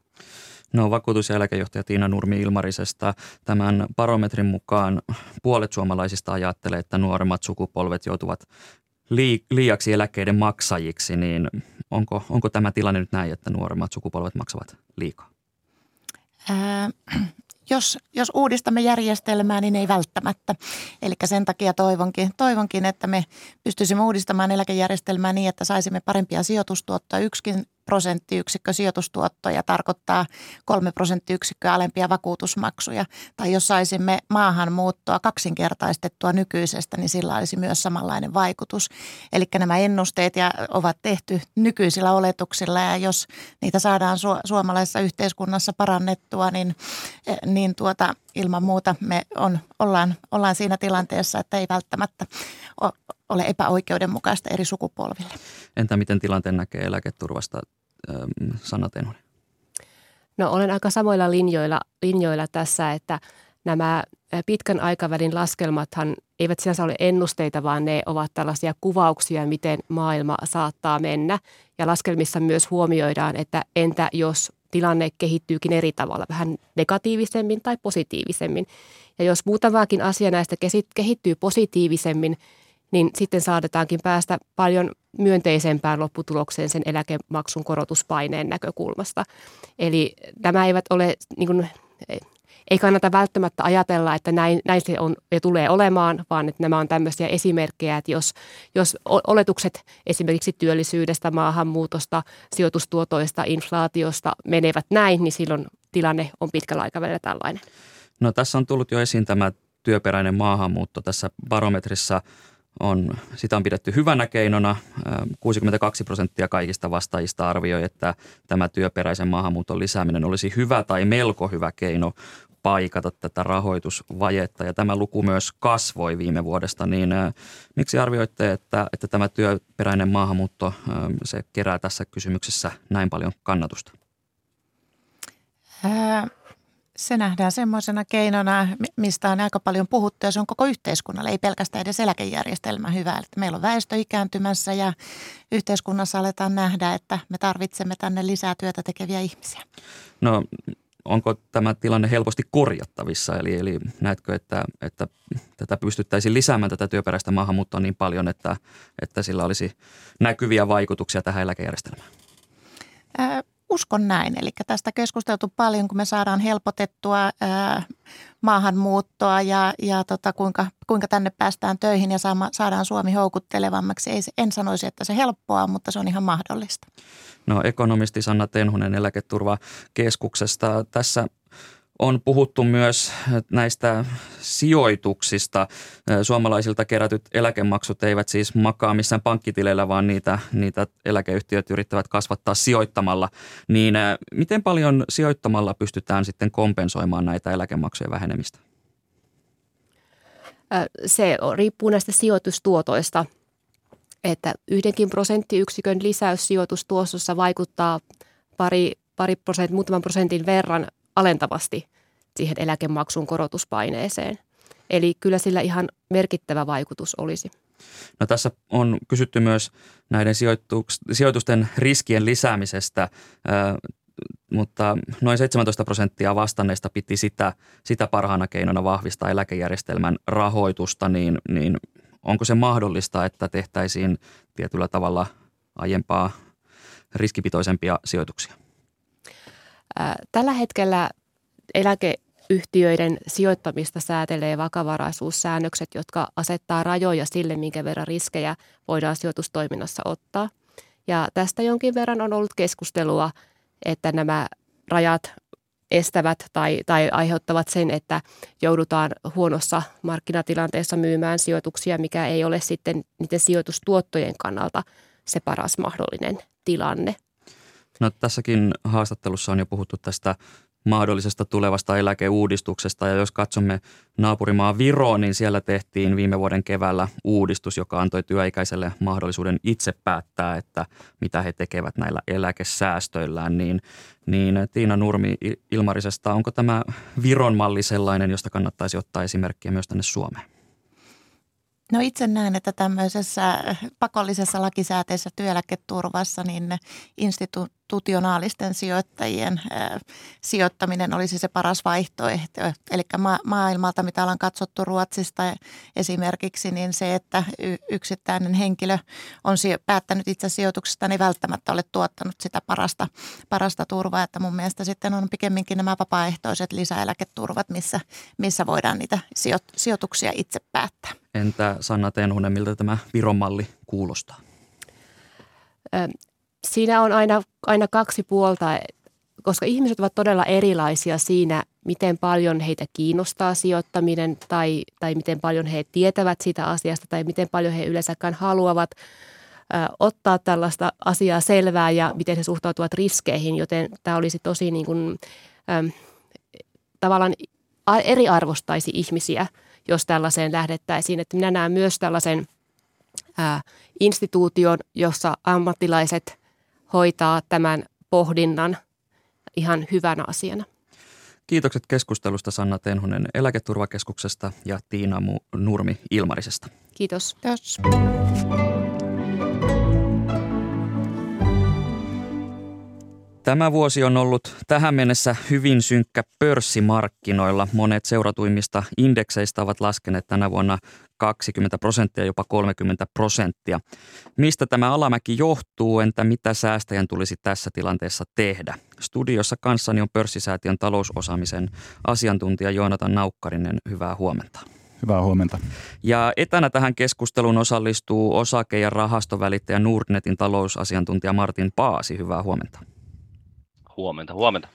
No vakuutus- ja eläkejohtaja Tiina Nurmi Ilmarisesta. Tämän barometrin mukaan puolet suomalaisista ajattelee, että nuoremmat sukupolvet joutuvat liiaksi eläkkeiden maksajiksi, niin onko, onko tämä tilanne nyt näin, että nuoremmat sukupolvet maksavat liikaa?
Ää, jos, jos uudistamme järjestelmää, niin ei välttämättä. Eli sen takia toivonkin, toivonkin, että me pystyisimme uudistamaan eläkejärjestelmää niin, että saisimme parempia sijoitustuottoja. Yksikin prosenttiyksikkö sijoitustuottoja tarkoittaa kolme prosenttiyksikköä alempia vakuutusmaksuja. Tai jos saisimme maahanmuuttoa kaksinkertaistettua nykyisestä, niin sillä olisi myös samanlainen vaikutus. Eli nämä ennusteet ja ovat tehty nykyisillä oletuksilla ja jos niitä saadaan su- suomalaisessa yhteiskunnassa parannettua, niin, niin tuota, ilman muuta me on, ollaan, ollaan siinä tilanteessa, että ei välttämättä ole epäoikeudenmukaista eri sukupolville.
Entä miten tilanteen näkee eläketurvasta ähm, Sanna Tenonen?
No olen aika samoilla linjoilla, linjoilla tässä, että nämä pitkän aikavälin laskelmathan eivät sinänsä ole ennusteita, vaan ne ovat tällaisia kuvauksia, miten maailma saattaa mennä. Ja laskelmissa myös huomioidaan, että entä jos tilanne kehittyykin eri tavalla, vähän negatiivisemmin tai positiivisemmin. Ja jos muutamaakin asia näistä kehittyy positiivisemmin, niin sitten saadetaankin päästä paljon myönteisempään lopputulokseen sen eläkemaksun korotuspaineen näkökulmasta. Eli nämä eivät ole, niin kuin, ei kannata välttämättä ajatella, että näin, näin se on ja tulee olemaan, vaan että nämä on tämmöisiä esimerkkejä, että jos, jos oletukset esimerkiksi työllisyydestä, maahanmuutosta, sijoitustuotoista, inflaatiosta menevät näin, niin silloin tilanne on pitkällä aikavälillä tällainen.
No tässä on tullut jo esiin tämä työperäinen maahanmuutto tässä barometrissa – on, sitä on pidetty hyvänä keinona. 62 prosenttia kaikista vastaajista arvioi, että tämä työperäisen maahanmuuton lisääminen olisi hyvä tai melko hyvä keino paikata tätä rahoitusvajetta. Ja tämä luku myös kasvoi viime vuodesta. Niin miksi arvioitte, että, että tämä työperäinen maahanmuutto se kerää tässä kysymyksessä näin paljon kannatusta?
Se nähdään semmoisena keinona, mistä on aika paljon puhuttu ja se on koko yhteiskunnalle, ei pelkästään edes eläkejärjestelmä hyvä. Että meillä on väestö ikääntymässä ja yhteiskunnassa aletaan nähdä, että me tarvitsemme tänne lisää työtä tekeviä ihmisiä.
No onko tämä tilanne helposti korjattavissa? Eli, eli näetkö, että, että tätä pystyttäisiin lisäämään tätä työperäistä maahanmuuttoa niin paljon, että, että sillä olisi näkyviä vaikutuksia tähän eläkejärjestelmään?
Ää uskon näin. Eli tästä keskusteltu paljon, kun me saadaan helpotettua ää, maahanmuuttoa ja, ja tota, kuinka, kuinka tänne päästään töihin ja saama, saadaan Suomi houkuttelevammaksi. Ei, en sanoisi, että se helppoa, mutta se on ihan mahdollista.
No ekonomisti Sanna Tenhunen eläketurvakeskuksesta. Tässä on puhuttu myös näistä sijoituksista. Suomalaisilta kerätyt eläkemaksut eivät siis makaa missään pankkitileillä, vaan niitä, niitä eläkeyhtiöt yrittävät kasvattaa sijoittamalla. Niin miten paljon sijoittamalla pystytään sitten kompensoimaan näitä eläkemaksujen vähenemistä?
Se riippuu näistä sijoitustuotoista, että yhdenkin prosenttiyksikön lisäys sijoitustuostossa vaikuttaa pari, pari prosent, muutaman prosentin verran alentavasti siihen eläkemaksun korotuspaineeseen. Eli kyllä sillä ihan merkittävä vaikutus olisi.
No tässä on kysytty myös näiden sijoitusten riskien lisäämisestä, mutta noin 17 prosenttia vastanneista piti sitä, sitä parhaana keinona vahvistaa eläkejärjestelmän rahoitusta, niin, niin onko se mahdollista, että tehtäisiin tietyllä tavalla aiempaa riskipitoisempia sijoituksia?
Tällä hetkellä eläkeyhtiöiden sijoittamista säätelee vakavaraisuussäännökset, jotka asettaa rajoja sille, minkä verran riskejä voidaan sijoitustoiminnassa ottaa. Ja tästä jonkin verran on ollut keskustelua, että nämä rajat estävät tai, tai aiheuttavat sen, että joudutaan huonossa markkinatilanteessa myymään sijoituksia, mikä ei ole sitten niiden sijoitustuottojen kannalta se paras mahdollinen tilanne.
No, tässäkin haastattelussa on jo puhuttu tästä mahdollisesta tulevasta eläkeuudistuksesta. Ja jos katsomme naapurimaa Viroon, niin siellä tehtiin viime vuoden keväällä uudistus, joka antoi työikäiselle mahdollisuuden itse päättää, että mitä he tekevät näillä eläkesäästöillään. Niin, niin Tiina Nurmi Ilmarisesta, onko tämä Viron malli sellainen, josta kannattaisi ottaa esimerkkiä myös tänne Suomeen?
No itse näen, että tämmöisessä pakollisessa lakisääteisessä työeläketurvassa niin institutionaalisten sijoittajien sijoittaminen olisi se paras vaihtoehto. Eli ma- maailmalta, mitä ollaan katsottu Ruotsista esimerkiksi, niin se, että yksittäinen henkilö on päättänyt itse sijoituksesta, niin välttämättä ole tuottanut sitä parasta, parasta turvaa. Että mun mielestä sitten on pikemminkin nämä vapaaehtoiset lisäeläketurvat, missä, missä voidaan niitä sijoituksia itse päättää.
Entä Sanna Tenhunen, miltä tämä Viron malli kuulostaa?
Siinä on aina, aina kaksi puolta, koska ihmiset ovat todella erilaisia siinä, miten paljon heitä kiinnostaa sijoittaminen tai, tai miten paljon he tietävät siitä asiasta tai miten paljon he yleensäkään haluavat ö, ottaa tällaista asiaa selvää ja miten he suhtautuvat riskeihin, joten tämä olisi tosi niin kuin, ö, tavallaan eriarvostaisi ihmisiä – jos tällaiseen lähdettäisiin. Että minä näen myös tällaisen ää, instituution, jossa ammattilaiset hoitaa tämän pohdinnan ihan hyvänä asiana.
Kiitokset keskustelusta Sanna Tenhonen Eläketurvakeskuksesta ja Tiina Nurmi Ilmarisesta.
Kiitos.
Kiitos.
Tämä vuosi on ollut tähän mennessä hyvin synkkä pörssimarkkinoilla. Monet seuratuimmista indekseistä ovat laskeneet tänä vuonna 20 prosenttia, jopa 30 prosenttia. Mistä tämä alamäki johtuu, entä mitä säästäjän tulisi tässä tilanteessa tehdä? Studiossa kanssani on pörssisäätiön talousosaamisen asiantuntija Joonatan Naukkarinen. Hyvää huomenta.
Hyvää huomenta.
Ja etänä tähän keskusteluun osallistuu osake- ja rahastovälittäjä Nordnetin talousasiantuntija Martin Paasi. Hyvää huomenta.
Huomenta, huomenta.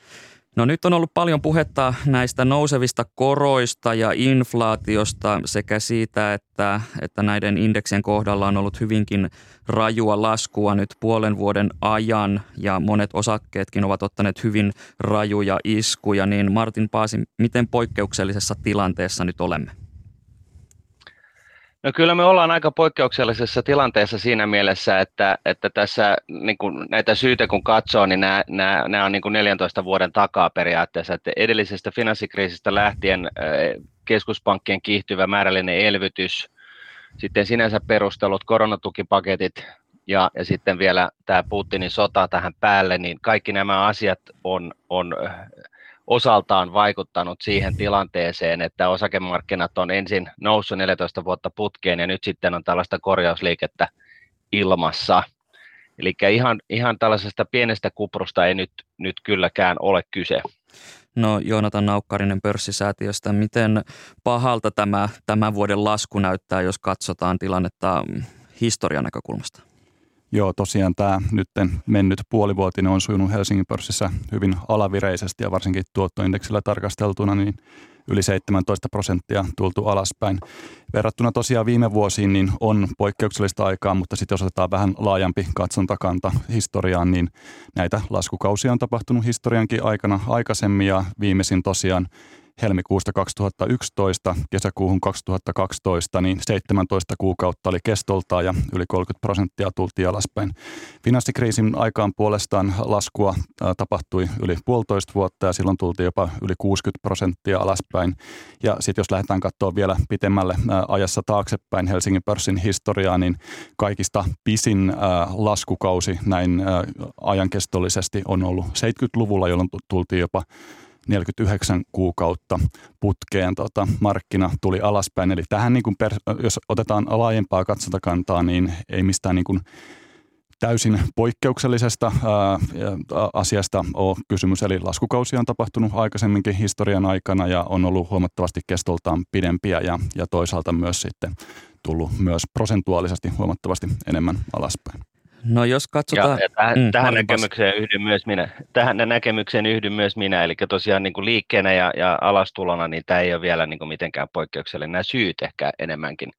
No nyt on ollut paljon puhetta näistä nousevista koroista ja inflaatiosta sekä siitä, että, että näiden indeksien kohdalla on ollut hyvinkin rajua laskua nyt puolen vuoden ajan ja monet osakkeetkin ovat ottaneet hyvin rajuja iskuja. Niin Martin Paasi, miten poikkeuksellisessa tilanteessa nyt olemme?
No kyllä me ollaan aika poikkeuksellisessa tilanteessa siinä mielessä, että, että tässä niin kuin näitä syitä kun katsoo, niin nämä, nämä, nämä on niin kuin 14 vuoden takaa periaatteessa. Että edellisestä finanssikriisistä lähtien keskuspankkien kiihtyvä määrällinen elvytys, sitten sinänsä perustelut, koronatukipaketit ja, ja sitten vielä tämä Putinin sota tähän päälle, niin kaikki nämä asiat on, on osaltaan vaikuttanut siihen tilanteeseen, että osakemarkkinat on ensin noussut 14 vuotta putkeen ja nyt sitten on tällaista korjausliikettä ilmassa. Eli ihan, ihan tällaisesta pienestä kuprusta ei nyt, nyt kylläkään ole kyse.
No Joonatan Naukkarinen pörssisäätiöstä, miten pahalta tämä tämän vuoden lasku näyttää, jos katsotaan tilannetta historian näkökulmasta?
Joo, tosiaan tämä nyt mennyt puolivuotinen on sujunut Helsingin pörssissä hyvin alavireisesti ja varsinkin tuottoindeksillä tarkasteltuna, niin yli 17 prosenttia tultu alaspäin. Verrattuna tosiaan viime vuosiin niin on poikkeuksellista aikaa, mutta sitten jos otetaan vähän laajampi katsontakanta historiaan, niin näitä laskukausia on tapahtunut historiankin aikana aikaisemmin ja viimeisin tosiaan helmikuusta 2011 kesäkuuhun 2012, niin 17 kuukautta oli kestoltaa ja yli 30 prosenttia tultiin alaspäin. Finanssikriisin aikaan puolestaan laskua tapahtui yli puolitoista vuotta ja silloin tultiin jopa yli 60 prosenttia alaspäin. Ja sitten jos lähdetään katsoa vielä pitemmälle ajassa taaksepäin Helsingin pörssin historiaa, niin kaikista pisin laskukausi näin ajankestollisesti on ollut 70-luvulla, jolloin tultiin jopa 49 kuukautta putkeen tota, markkina tuli alaspäin. Eli tähän, niin kuin per, jos otetaan laajempaa katsotakantaa, niin ei mistään niin kuin täysin poikkeuksellisesta ää, asiasta ole kysymys. Eli laskukausia on tapahtunut aikaisemminkin historian aikana ja on ollut huomattavasti kestoltaan pidempiä ja, ja toisaalta myös sitten tullut myös prosentuaalisesti huomattavasti enemmän alaspäin.
No jos katsotaan...
Ja, ja tähän, mm, tähän näkemykseen yhdyn myös minä. Tähän näkemykseen yhdyn myös minä, eli tosiaan niin kuin liikkeenä ja, ja alastulona, niin tämä ei ole vielä niin kuin mitenkään poikkeuksellinen. Nämä syyt ehkä enemmänkin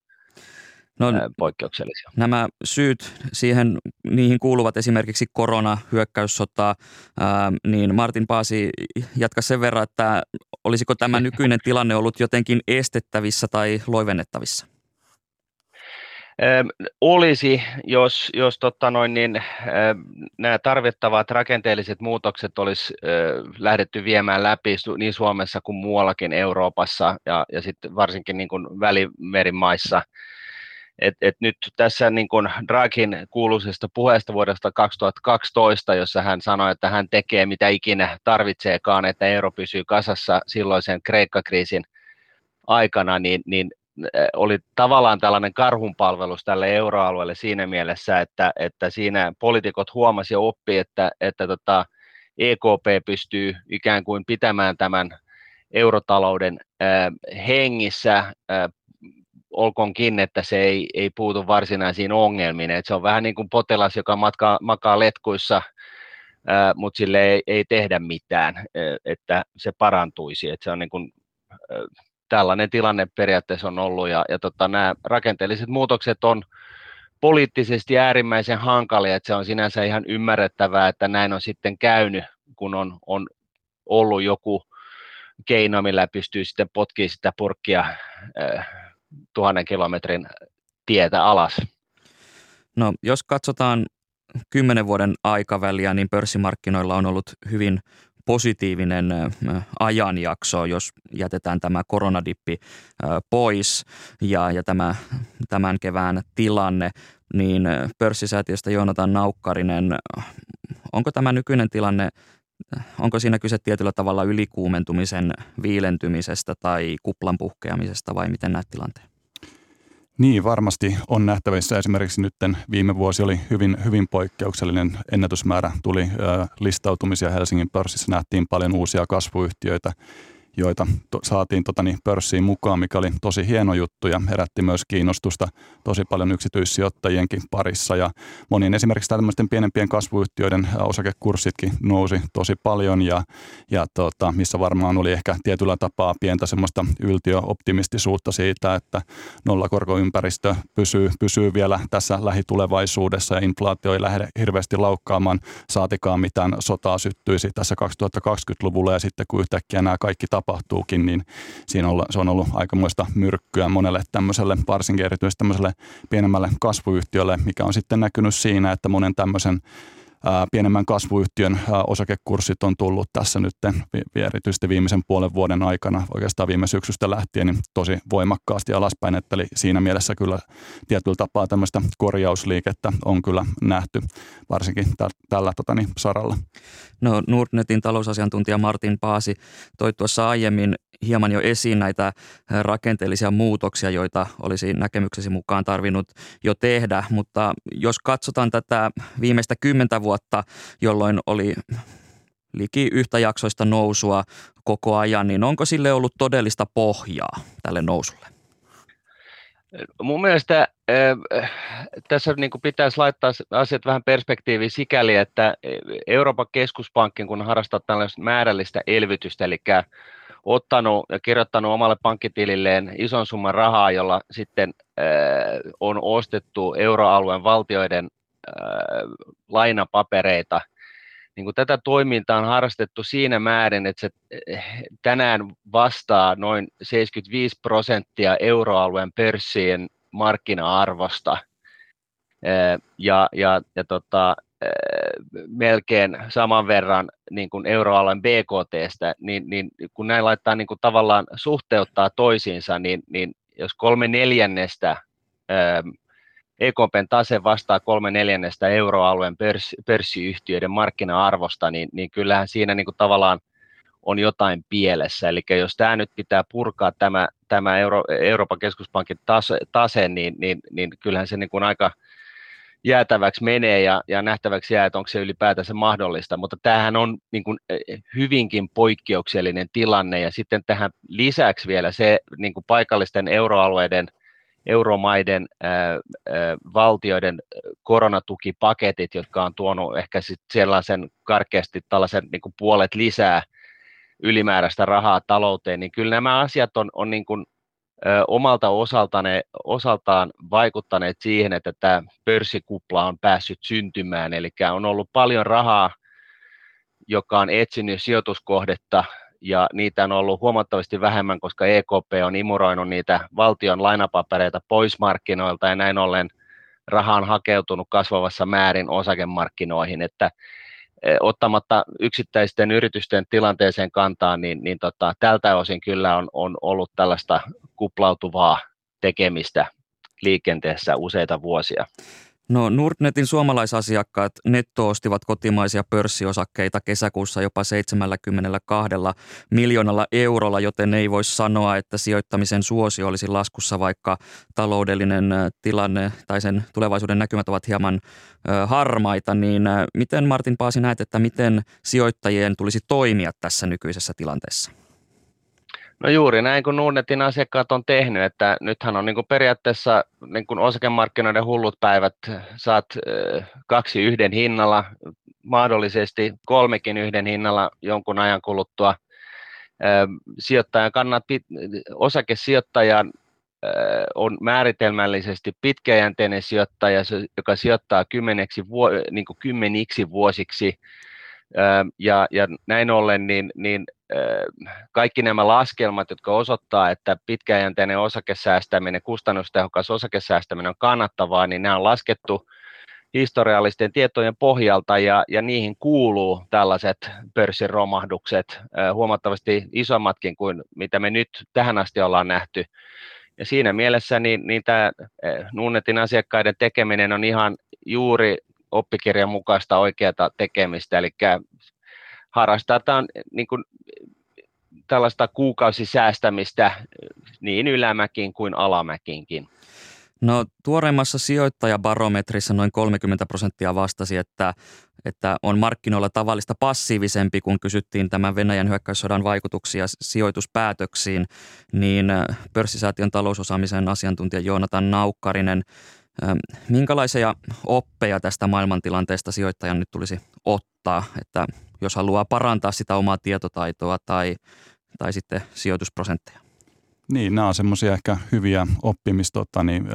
no, poikkeuksellisia.
Nämä syyt siihen, niihin kuuluvat esimerkiksi korona, hyökkäyssota, ää, niin Martin Paasi jatka sen verran, että olisiko tämä nykyinen tilanne ollut jotenkin estettävissä tai loivennettavissa?
Olisi, jos, jos totta noin, niin, nämä tarvittavat rakenteelliset muutokset olisi lähdetty viemään läpi niin Suomessa kuin muuallakin Euroopassa ja, ja sitten varsinkin niin kuin välimerimaissa. Et, et nyt tässä niin kuin Draghin kuuluisesta puheesta vuodesta 2012, jossa hän sanoi, että hän tekee mitä ikinä tarvitseekaan, että euro pysyy kasassa silloisen Kreikka-kriisin aikana, niin, niin oli tavallaan tällainen karhunpalvelus tälle euroalueelle siinä mielessä, että, että siinä poliitikot huomasi ja oppi, että, että tota, EKP pystyy ikään kuin pitämään tämän eurotalouden äh, hengissä, äh, olkoonkin, että se ei, ei puutu varsinaisiin ongelmiin. Et se on vähän niin kuin potilas, joka matkaa, makaa letkuissa, äh, mutta sille ei, ei tehdä mitään, äh, että se parantuisi. Et se on niin kuin, äh, tällainen tilanne periaatteessa on ollut ja, ja tota, nämä rakenteelliset muutokset on poliittisesti äärimmäisen hankalia, että se on sinänsä ihan ymmärrettävää, että näin on sitten käynyt, kun on, on ollut joku keino, millä pystyy sitten potkimaan sitä purkkia äh, tuhannen kilometrin tietä alas.
No, jos katsotaan kymmenen vuoden aikaväliä, niin pörssimarkkinoilla on ollut hyvin positiivinen ajanjakso, jos jätetään tämä koronadippi pois ja, ja tämä, tämän kevään tilanne, niin pörssisäätiöstä Joonatan Naukkarinen, onko tämä nykyinen tilanne, onko siinä kyse tietyllä tavalla ylikuumentumisen viilentymisestä tai kuplan puhkeamisesta vai miten näet tilanteen?
Niin, varmasti on nähtävissä. Esimerkiksi nyt viime vuosi oli hyvin, hyvin poikkeuksellinen ennätysmäärä. Tuli listautumisia Helsingin pörssissä, nähtiin paljon uusia kasvuyhtiöitä joita to, saatiin tota, niin, pörssiin mukaan, mikä oli tosi hieno juttu ja herätti myös kiinnostusta tosi paljon yksityissijoittajienkin parissa. Ja monien esimerkiksi tämmöisten pienempien kasvuyhtiöiden osakekurssitkin nousi tosi paljon ja, ja tota, missä varmaan oli ehkä tietyllä tapaa pientä semmoista yltiöoptimistisuutta siitä, että nollakorkoympäristö pysyy, pysyy vielä tässä lähitulevaisuudessa ja inflaatio ei lähde hirveästi laukkaamaan, saatikaan mitään sotaa syttyisi tässä 2020-luvulla ja sitten kun yhtäkkiä nämä kaikki tapahtuukin, niin siinä on, se on ollut aikamoista myrkkyä monelle tämmöiselle, varsinkin erityisesti tämmöiselle pienemmälle kasvuyhtiölle, mikä on sitten näkynyt siinä, että monen tämmöisen pienemmän kasvuyhtiön osakekurssit on tullut tässä nyt erityisesti viimeisen puolen vuoden aikana, oikeastaan viime syksystä lähtien, niin tosi voimakkaasti alaspäin. Että eli siinä mielessä kyllä tietyllä tapaa tämmöistä korjausliikettä on kyllä nähty, varsinkin tällä tota, niin, saralla.
No Nordnetin talousasiantuntija Martin Paasi toi tuossa aiemmin hieman jo esiin näitä rakenteellisia muutoksia, joita olisi näkemyksesi mukaan tarvinnut jo tehdä, mutta jos katsotaan tätä viimeistä kymmentä vuotta, jolloin oli liki yhtäjaksoista nousua koko ajan, niin onko sille ollut todellista pohjaa tälle nousulle?
Mun mielestä tässä niin kuin pitäisi laittaa asiat vähän perspektiiviin sikäli, että Euroopan keskuspankki, kun harrastaa tällaista määrällistä elvytystä, eli ottanut ja kirjoittanut omalle pankkitililleen ison summan rahaa, jolla sitten äh, on ostettu euroalueen valtioiden äh, lainapapereita – niin kuin tätä toimintaa on harrastettu siinä määrin, että se eh, tänään vastaa noin 75 prosenttia euroalueen pörssien markkina-arvosta. Eh, ja, ja, ja tota, melkein saman verran niin kuin euroalueen BKTstä, niin, niin kun näin laittaa niin kuin tavallaan suhteuttaa toisiinsa, niin, niin jos kolme neljännestä EKPn tase vastaa kolme neljännestä euroalueen pörssi, pörssiyhtiöiden markkina-arvosta, niin, niin kyllähän siinä niin kuin tavallaan on jotain pielessä. Eli jos tämä nyt pitää purkaa tämä, tämä Euro, Euroopan keskuspankin tase, tase niin, niin, niin kyllähän se niin kuin aika jäätäväksi menee ja, ja nähtäväksi jää, että onko se ylipäätänsä mahdollista. Mutta tämähän on niin kuin hyvinkin poikkeuksellinen tilanne ja sitten tähän lisäksi vielä se niin kuin paikallisten euroalueiden – euromaiden ää, valtioiden koronatukipaketit, jotka on tuonut ehkä sit sellaisen karkeasti tällaisen niin kuin puolet lisää ylimääräistä rahaa talouteen, niin kyllä nämä asiat on, on niin kuin, ä, omalta osaltaan, vaikuttaneet siihen, että tämä pörssikupla on päässyt syntymään, eli on ollut paljon rahaa, joka on etsinyt sijoituskohdetta ja niitä on ollut huomattavasti vähemmän, koska EKP on imuroinut niitä valtion lainapapereita pois markkinoilta ja näin ollen raha on hakeutunut kasvavassa määrin osakemarkkinoihin, että ottamatta yksittäisten yritysten tilanteeseen kantaa, niin, niin tota, tältä osin kyllä on, on ollut tällaista kuplautuvaa tekemistä liikenteessä useita vuosia.
No Nordnetin suomalaisasiakkaat nettoostivat kotimaisia pörssiosakkeita kesäkuussa jopa 72 miljoonalla eurolla, joten ei voi sanoa, että sijoittamisen suosi olisi laskussa, vaikka taloudellinen tilanne tai sen tulevaisuuden näkymät ovat hieman harmaita. Niin miten Martin Paasi näet, että miten sijoittajien tulisi toimia tässä nykyisessä tilanteessa?
No juuri näin kuin Nordnetin asiakkaat on tehnyt, että nythän on niin kuin periaatteessa niin kuin osakemarkkinoiden hullut päivät, saat kaksi yhden hinnalla, mahdollisesti kolmekin yhden hinnalla jonkun ajan kuluttua. Sijoittajan kannat, osakesijoittajan on määritelmällisesti pitkäjänteinen sijoittaja, joka sijoittaa kymmeneksi, niin kuin kymmeniksi vuosiksi ja, ja näin ollen niin, niin kaikki nämä laskelmat, jotka osoittaa, että pitkäjänteinen osakesäästäminen, kustannustehokas osakesäästäminen on kannattavaa, niin nämä on laskettu historiallisten tietojen pohjalta ja, ja niihin kuuluu tällaiset pörssiromahdukset, huomattavasti isommatkin kuin mitä me nyt tähän asti ollaan nähty. Ja siinä mielessä niin, niin tämä Nunnetin asiakkaiden tekeminen on ihan juuri oppikirjan mukaista oikeaa tekemistä, eli harrastetaan niin kuin, tällaista kuukausisäästämistä niin ylämäkiin kuin alamäkiinkin.
No tuoreimmassa sijoittajabarometrissa noin 30 prosenttia vastasi, että, että on markkinoilla tavallista passiivisempi, kun kysyttiin tämän Venäjän hyökkäyssodan vaikutuksia sijoituspäätöksiin, niin pörssisäätiön talousosaamisen asiantuntija Joonatan Naukkarinen Minkälaisia oppeja tästä maailmantilanteesta sijoittajan nyt tulisi ottaa, että jos haluaa parantaa sitä omaa tietotaitoa tai, tai sitten sijoitusprosentteja?
Niin, nämä on semmoisia ehkä hyviä oppimishetkiä niin,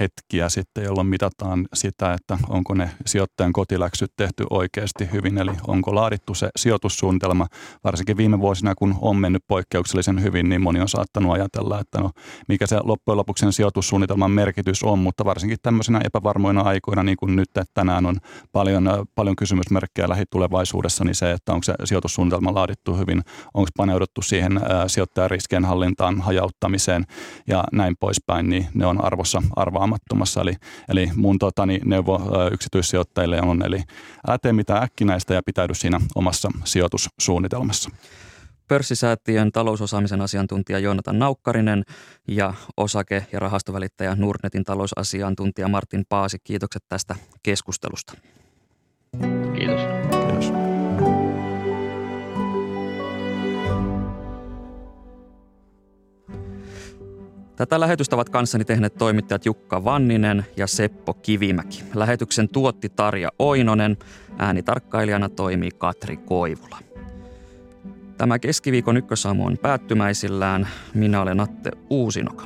hetkiä sitten, jolloin mitataan sitä, että onko ne sijoittajan kotiläksyt tehty oikeasti hyvin, eli onko laadittu se sijoitussuunnitelma. Varsinkin viime vuosina, kun on mennyt poikkeuksellisen hyvin, niin moni on saattanut ajatella, että no, mikä se loppujen lopuksi sen sijoitussuunnitelman merkitys on, mutta varsinkin tämmöisenä epävarmoina aikoina, niin kuin nyt että tänään on paljon, paljon kysymysmerkkejä lähitulevaisuudessa, niin se, että onko se sijoitussuunnitelma laadittu hyvin, onko paneuduttu siihen sijoittajan riskien hallintaan, hajauttamiseen ja näin poispäin, niin ne on arvossa arvaamattomassa. Eli, eli mun totani, neuvo yksityissijoittajille on, eli älä tee mitään äkkinäistä ja pitäydy siinä omassa sijoitussuunnitelmassa.
pörssisäätiön talousosaamisen asiantuntija Joonatan Naukkarinen ja osake- ja rahastovälittäjä Nordnetin talousasiantuntija Martin Paasi. Kiitokset tästä keskustelusta. Tätä lähetystä ovat kanssani tehneet toimittajat Jukka Vanninen ja Seppo Kivimäki. Lähetyksen tuotti Tarja Oinonen, äänitarkkailijana toimii Katri Koivula. Tämä keskiviikon ykkösaamu on päättymäisillään. Minä olen Atte Uusinoka.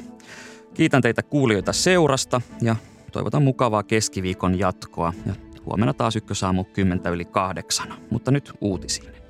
Kiitän teitä kuulijoita seurasta ja toivotan mukavaa keskiviikon jatkoa. Ja huomenna taas ykkösaamu 10 yli kahdeksan. Mutta nyt uutisiin.